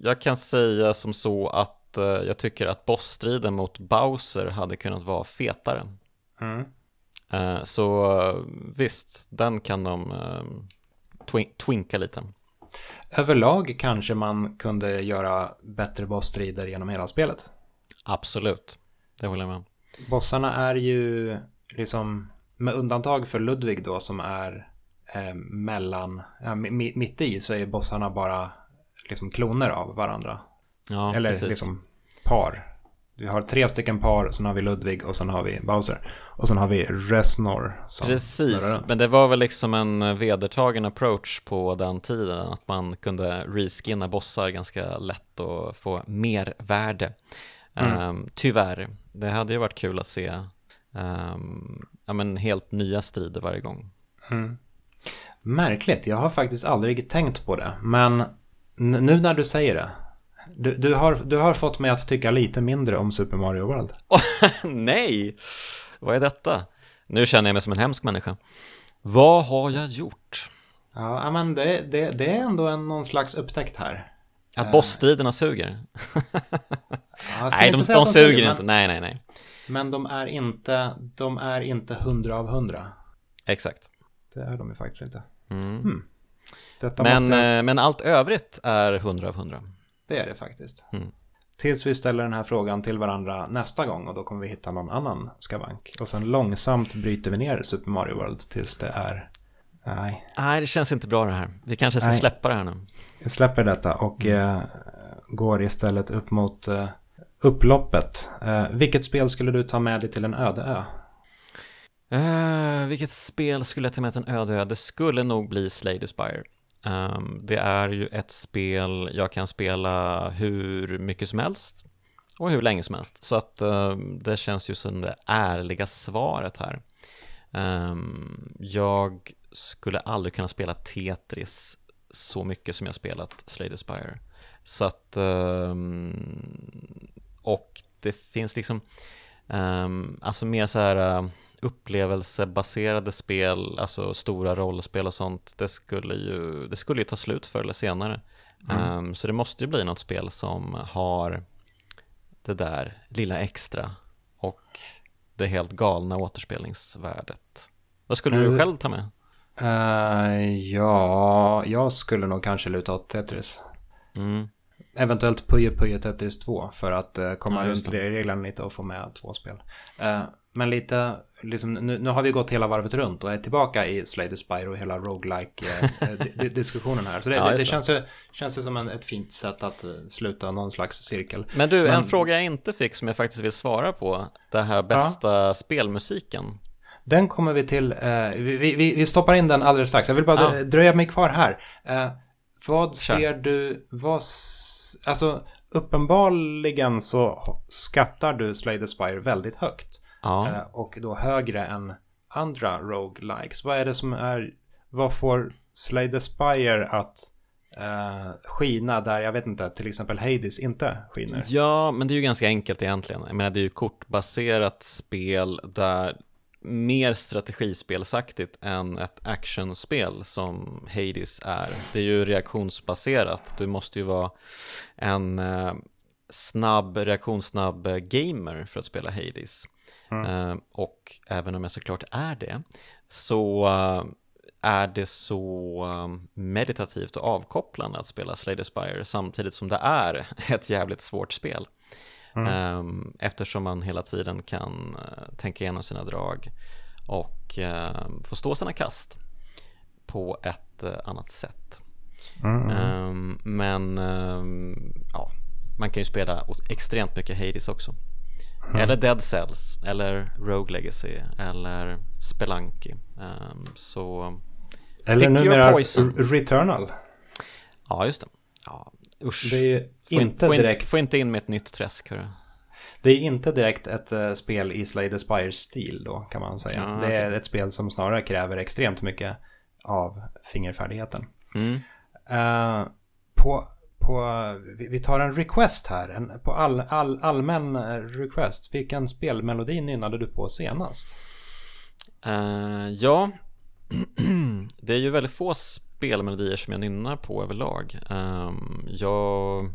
jag kan säga som så att jag tycker att bossstriden mot Bowser hade kunnat vara fetare. Mm. Eh, Så eh, visst, den kan de eh, twin- twinka lite. Överlag kanske man kunde göra bättre bossstrider genom hela spelet. Absolut, det håller jag med om. Bossarna är ju liksom, med undantag för Ludvig då som är eh, mellan, mi- mitt i så är bossarna bara liksom kloner av varandra. Ja, Eller precis. liksom par. Vi har tre stycken par, sen har vi Ludvig och sen har vi Bowser. Och sen har vi Resnor som Precis, men det var väl liksom en vedertagen approach på den tiden att man kunde reskinna bossar ganska lätt och få mer värde. Mm. Ehm, tyvärr, det hade ju varit kul att se ehm, ja, men helt nya strider varje gång. Mm. Märkligt, jag har faktiskt aldrig tänkt på det. Men nu när du säger det. Du, du, har, du har fått mig att tycka lite mindre om Super Mario World. Nej, vad är detta? Nu känner jag mig som en hemsk människa. Vad har jag gjort? Ja, men det, det, det är ändå en, någon slags upptäckt här. Att bossstriderna suger? Ja, Nej, de, de att suger men, inte. Nej, nej, nej. Men de är inte, de är inte hundra av hundra. Exakt. Det är de ju faktiskt inte. Mm. Detta Men, jag, eh, men allt övrigt är 100 av 100. Det är det faktiskt. Mm. Tills vi ställer den här frågan till varandra nästa gång och då kommer vi hitta någon annan skavank. Och sen långsamt bryter vi ner Super Mario World tills det är... Nej, Nej, det känns inte bra det här. Vi kanske ska Nej. släppa det här nu. jag släpper detta och Mm. eh, går istället upp mot eh, upploppet. Eh, vilket spel skulle du ta med dig till en öde ö? Uh, vilket spel skulle jag ta med till en öde ö? Det skulle nog bli Slay the Um, det är ju ett spel jag kan spela hur mycket som helst och hur länge som helst. Så att um, det känns ju som det ärliga svaret här. Um, jag skulle aldrig kunna spela Tetris så mycket som jag spelat Slade Spire. Så att, och det finns liksom, um, alltså mer så här upplevelsebaserade spel, alltså stora rollspel och sånt, det skulle ju, det skulle ju ta slut förr eller senare. Mm. Ehm, så det måste ju bli något spel som har det där lilla extra och det helt galna återspelningsvärdet. Vad skulle du Mm. själv ta med? Eh, ja, jag skulle nog kanske luta åt Tetris. Mm. Eventuellt Puyo Puyo Tetris 2 för att eh, komma Ja, runt reglerna lite och få med två spel. Eh, men lite, liksom, nu, nu har vi gått hela varvet runt och är tillbaka i Slay the Spire och hela roguelike-diskussionen här. Så det, Ja, det, det känns ju, känns ju som en, ett fint sätt att eh, sluta någon slags cirkel. Men du, en Men- fråga jag inte fick som jag faktiskt vill svara på, det här bästa spelmusiken. Den kommer vi till, eh, vi, vi, vi stoppar in den alldeles strax. Jag vill bara Ja. drö- dröja mig kvar här. Eh, vad Kör. ser du, vad, alltså uppenbarligen så skattar du Slay the Spire väldigt högt. Ja. Eh, och då högre än andra roguelikes. Vad är det som är, vad får Slay the Spire att eh, skina där, jag vet inte, till exempel Hades inte skiner? Ja, men det är ju ganska enkelt egentligen. Jag menar, det är ju kortbaserat spel där mer strategispelsaktigt än ett actionspel som Hades är. Det är ju reaktionsbaserat. Du måste ju vara en eh, snabb, reaktionssnabb gamer för att spela Hades. Eh, och även om jag såklart är det, så eh, är det så eh, meditativt och avkopplande att spela Slay the Spire samtidigt som det är ett jävligt svårt spel. Ehm, Eftersom man hela tiden kan tänka igenom sina drag och få stå sina kast på ett annat sätt. Mm. Ehm, men ehm, ja, man kan ju spela extremt mycket Hades också. Eller Dead Cells, eller Rogue Legacy, eller Spelunky. Ehm, så Eller numera Returnal. ja, just det. Ja, usch. Det är Få, in, inte få, in, få inte in med ett nytt träsk, hörru. Det är inte direkt ett eh, spel i Slay the Spire-stil då kan man säga. Ah, det är ett spel som snarare kräver extremt mycket av fingerfärdigheten. Mm. Eh, på, på, vi, tar en request här, en, på all, all, allmän eh, request. Vilken spelmelodi nynnade du på senast? Uh, ja, det är ju väldigt få spelmelodier som jag nynnar på överlag. Um, jag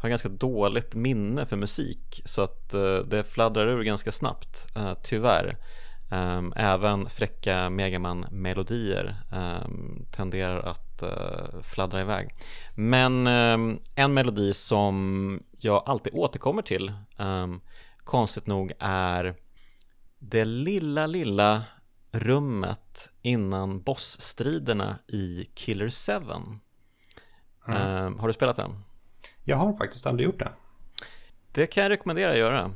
har ganska dåligt minne för musik så att uh, det fladdrar ur ganska snabbt, uh, tyvärr. Um, även fräcka Megaman-melodier um, tenderar att uh, fladdra iväg. Men um, en melodi som jag alltid återkommer till, konstigt nog, är det lilla, lilla rummet innan bossstriderna i Killer 7. Mm. har du spelat den? Jag har faktiskt aldrig gjort det. Det kan jag rekommendera att göra.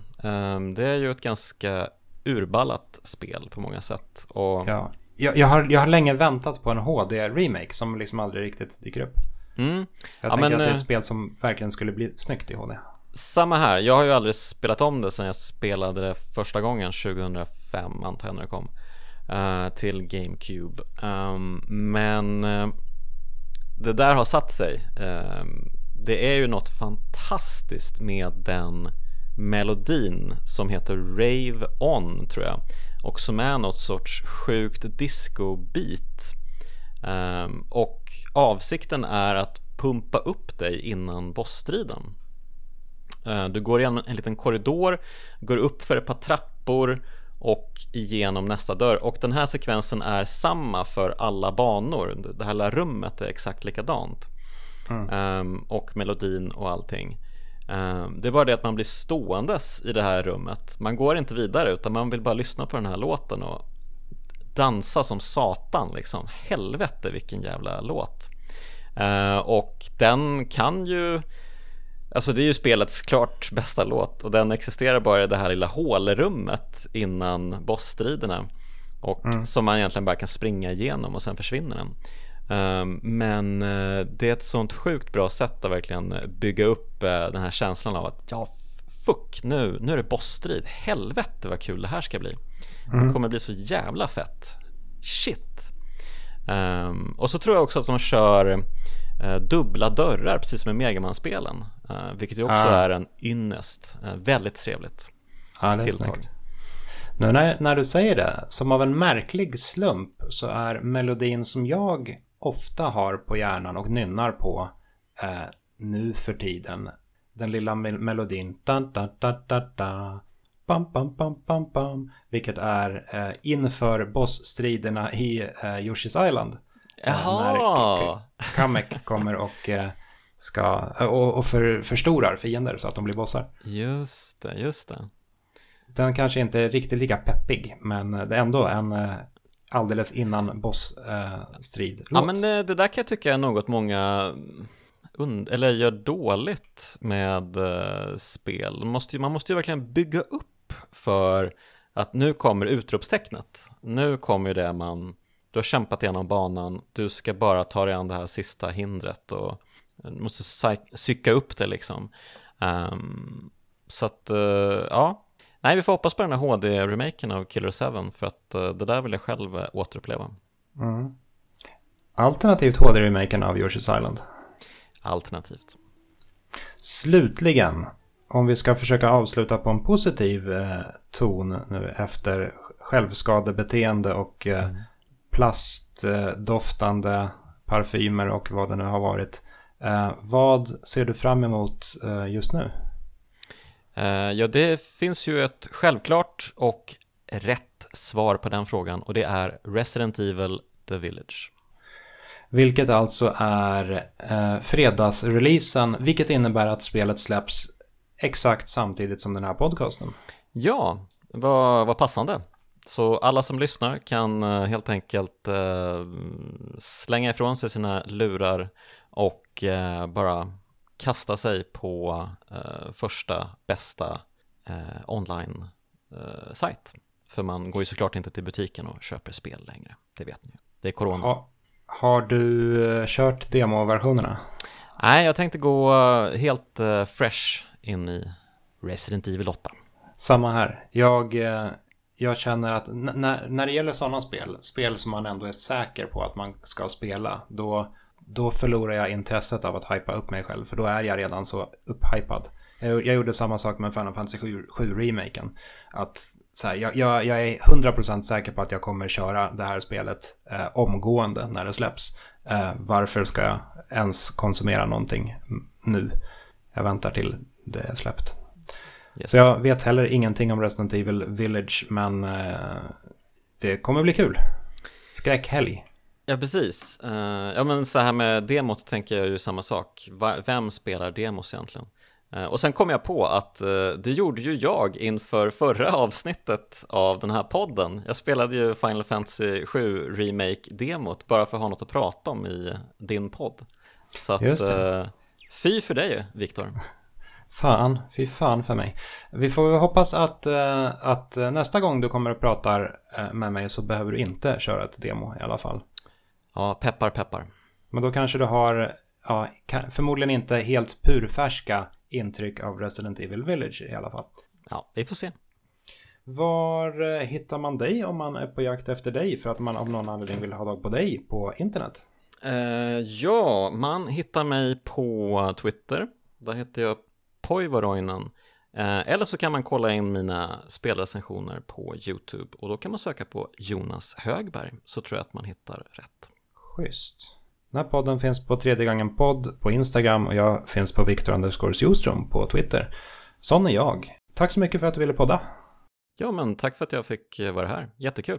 det är ju ett ganska urballat spel på många sätt. Och... Ja. Jag, jag, har, jag har länge väntat på en HD-remake som liksom aldrig riktigt dyker upp. Mm. Jag ja, tänker men, att det är ett eh, spel som verkligen skulle bli snyggt i HD. Samma här, jag har ju aldrig spelat om det sedan jag spelade det första gången 2005 antar jag när det kom uh, till GameCube. Um, men uh, det där har satt sig. Uh, det är ju något fantastiskt med den melodin som heter Rave On tror jag och som är något sorts sjukt disco-beat um, och avsikten är att pumpa upp dig innan bossstriden. Uh, du går igenom en liten korridor, går upp för ett par trappor och igenom nästa dörr och den här sekvensen är samma för alla banor. Det här lilla rummet är exakt likadant. Mm. Um, och melodin och allting. Ehm, det är bara det att man blir ståendes i det här rummet. Man går inte vidare utan man vill bara lyssna på den här låten och dansa som satan liksom. Helvete vilken jävla låt. Ehm, och den kan ju Alltså det är ju spelets klart bästa låt och den existerar bara i det här lilla hålrummet innan bossstriderna och mm. som man egentligen bara kan springa igenom och sen försvinner den. Ehm, men eh, det är ett sånt sjukt bra sätt att verkligen bygga upp eh, den här känslan av att ja, fuck, nu, nu är det bossstrid. Helvete vad kul det här ska bli. Mm. Det kommer bli så jävla fett. Shit. Um, och så tror jag också att de kör dubbla dörrar precis som i Megaman-spelen. Vilket ju också ah. är en ynnest. Väldigt trevligt ah, tilltag. Snyggt. Nu när, när du säger det, som av en märklig slump så är melodin som jag ofta har på hjärnan och nynnar på eh, nu för tiden. Den lilla me melodin. Da, da, da, da, da. Bam, bam, bam, bam, bam, vilket är eh, inför bossstriderna i eh, Yoshi's Island. Jaha! När Kamek kommer och eh, ska och, och för, förstorar fiender så att de blir bossar. Just det, just det. Den kanske inte är riktigt lika peppig, men det är ändå en eh, alldeles innan bossstrid. Eh, ja, men eh, det där kan jag tycka är något många eller gör dåligt med eh, spel. Man måste, ju, man måste ju verkligen bygga upp för att nu kommer utropstecknet. Nu kommer det man, du har kämpat igenom banan, du ska bara ta dig an det här sista hindret och måste psyka upp det liksom. Um, så att, uh, ja, Nej, vi får hoppas på den här HD-remaken av Killer 7 för att uh, det där vill jag själv uh, återuppleva. Mm. Alternativt HD-remaken av Yoshi's Island. Alternativt. Slutligen, om vi ska försöka avsluta på en positiv eh, ton nu efter självskadebeteende och eh, mm. plastdoftande parfymer och vad det nu har varit. Eh, vad ser du fram emot eh, just nu? Uh, ja, det finns ju ett självklart och rätt svar på den frågan och det är Resident Evil The Village. Vilket alltså är eh, fredagsreleasen, vilket innebär att spelet släpps exakt samtidigt som den här podcasten. Ja, vad, vad passande. Så alla som lyssnar kan eh, helt enkelt eh, slänga ifrån sig sina lurar och eh, bara kasta sig på eh, första bästa eh, online-sajt. Eh, För man går ju såklart inte till butiken och köper spel längre, det vet ni ju. Det är corona. Ha, har du eh, kört demoversionerna? Nej, jag tänkte gå eh, helt fresh in i Resident Evil 8. Samma här. Jag, jag känner att när, när det gäller sådana spel, spel som man ändå är säker på att man ska spela, då då förlorar jag intresset av att hypa upp mig själv. För då är jag redan så upphypad. Jag, jag gjorde samma sak med Final Fantasy 7, 7 remaken. Att så här, jag, jag, jag är 100% säker på att jag kommer köra det här spelet eh, omgående när det släpps. Eh, varför ska jag ens konsumera någonting nu? Jag väntar till det är släppt. Yes. Så jag vet heller ingenting om Resident Evil Village, men eh, det kommer bli kul. Skräckhelg. Ja, precis. Uh, ja, men så här med demot tänker jag ju samma sak. Vem spelar demos egentligen? Uh, och sen kom jag på att uh, det gjorde ju jag inför förra avsnittet av den här podden. Jag spelade ju Final Fantasy 7 Remake-demot bara för att ha något att prata om i din podd. Så att, uh, fy för dig, Viktor. Fan, fy fan för mig. Vi får hoppas att, att nästa gång du kommer och pratar med mig så behöver du inte köra ett demo i alla fall. Ja, peppar peppar. Men då kanske du har, ja, förmodligen inte helt purfärska intryck av Resident Evil Village i alla fall. Ja, vi får se. Var eh, hittar man dig om man är på jakt efter dig för att man av någon anledning vill ha tag på dig på internet? Uh, ja, man hittar mig på Twitter. Där heter jag Poivaroinen. Uh, eller så kan man kolla in mina spelrecensioner på YouTube och då kan man söka på Jonas Högberg så tror jag att man hittar rätt. Schysst. Den här podden finns på tredje gången podd på Instagram och jag finns på Viktor Anders på Twitter. Sån är jag. Tack så mycket för att du ville podda. Ja, men tack för att jag fick eh, vara här. Jättekul.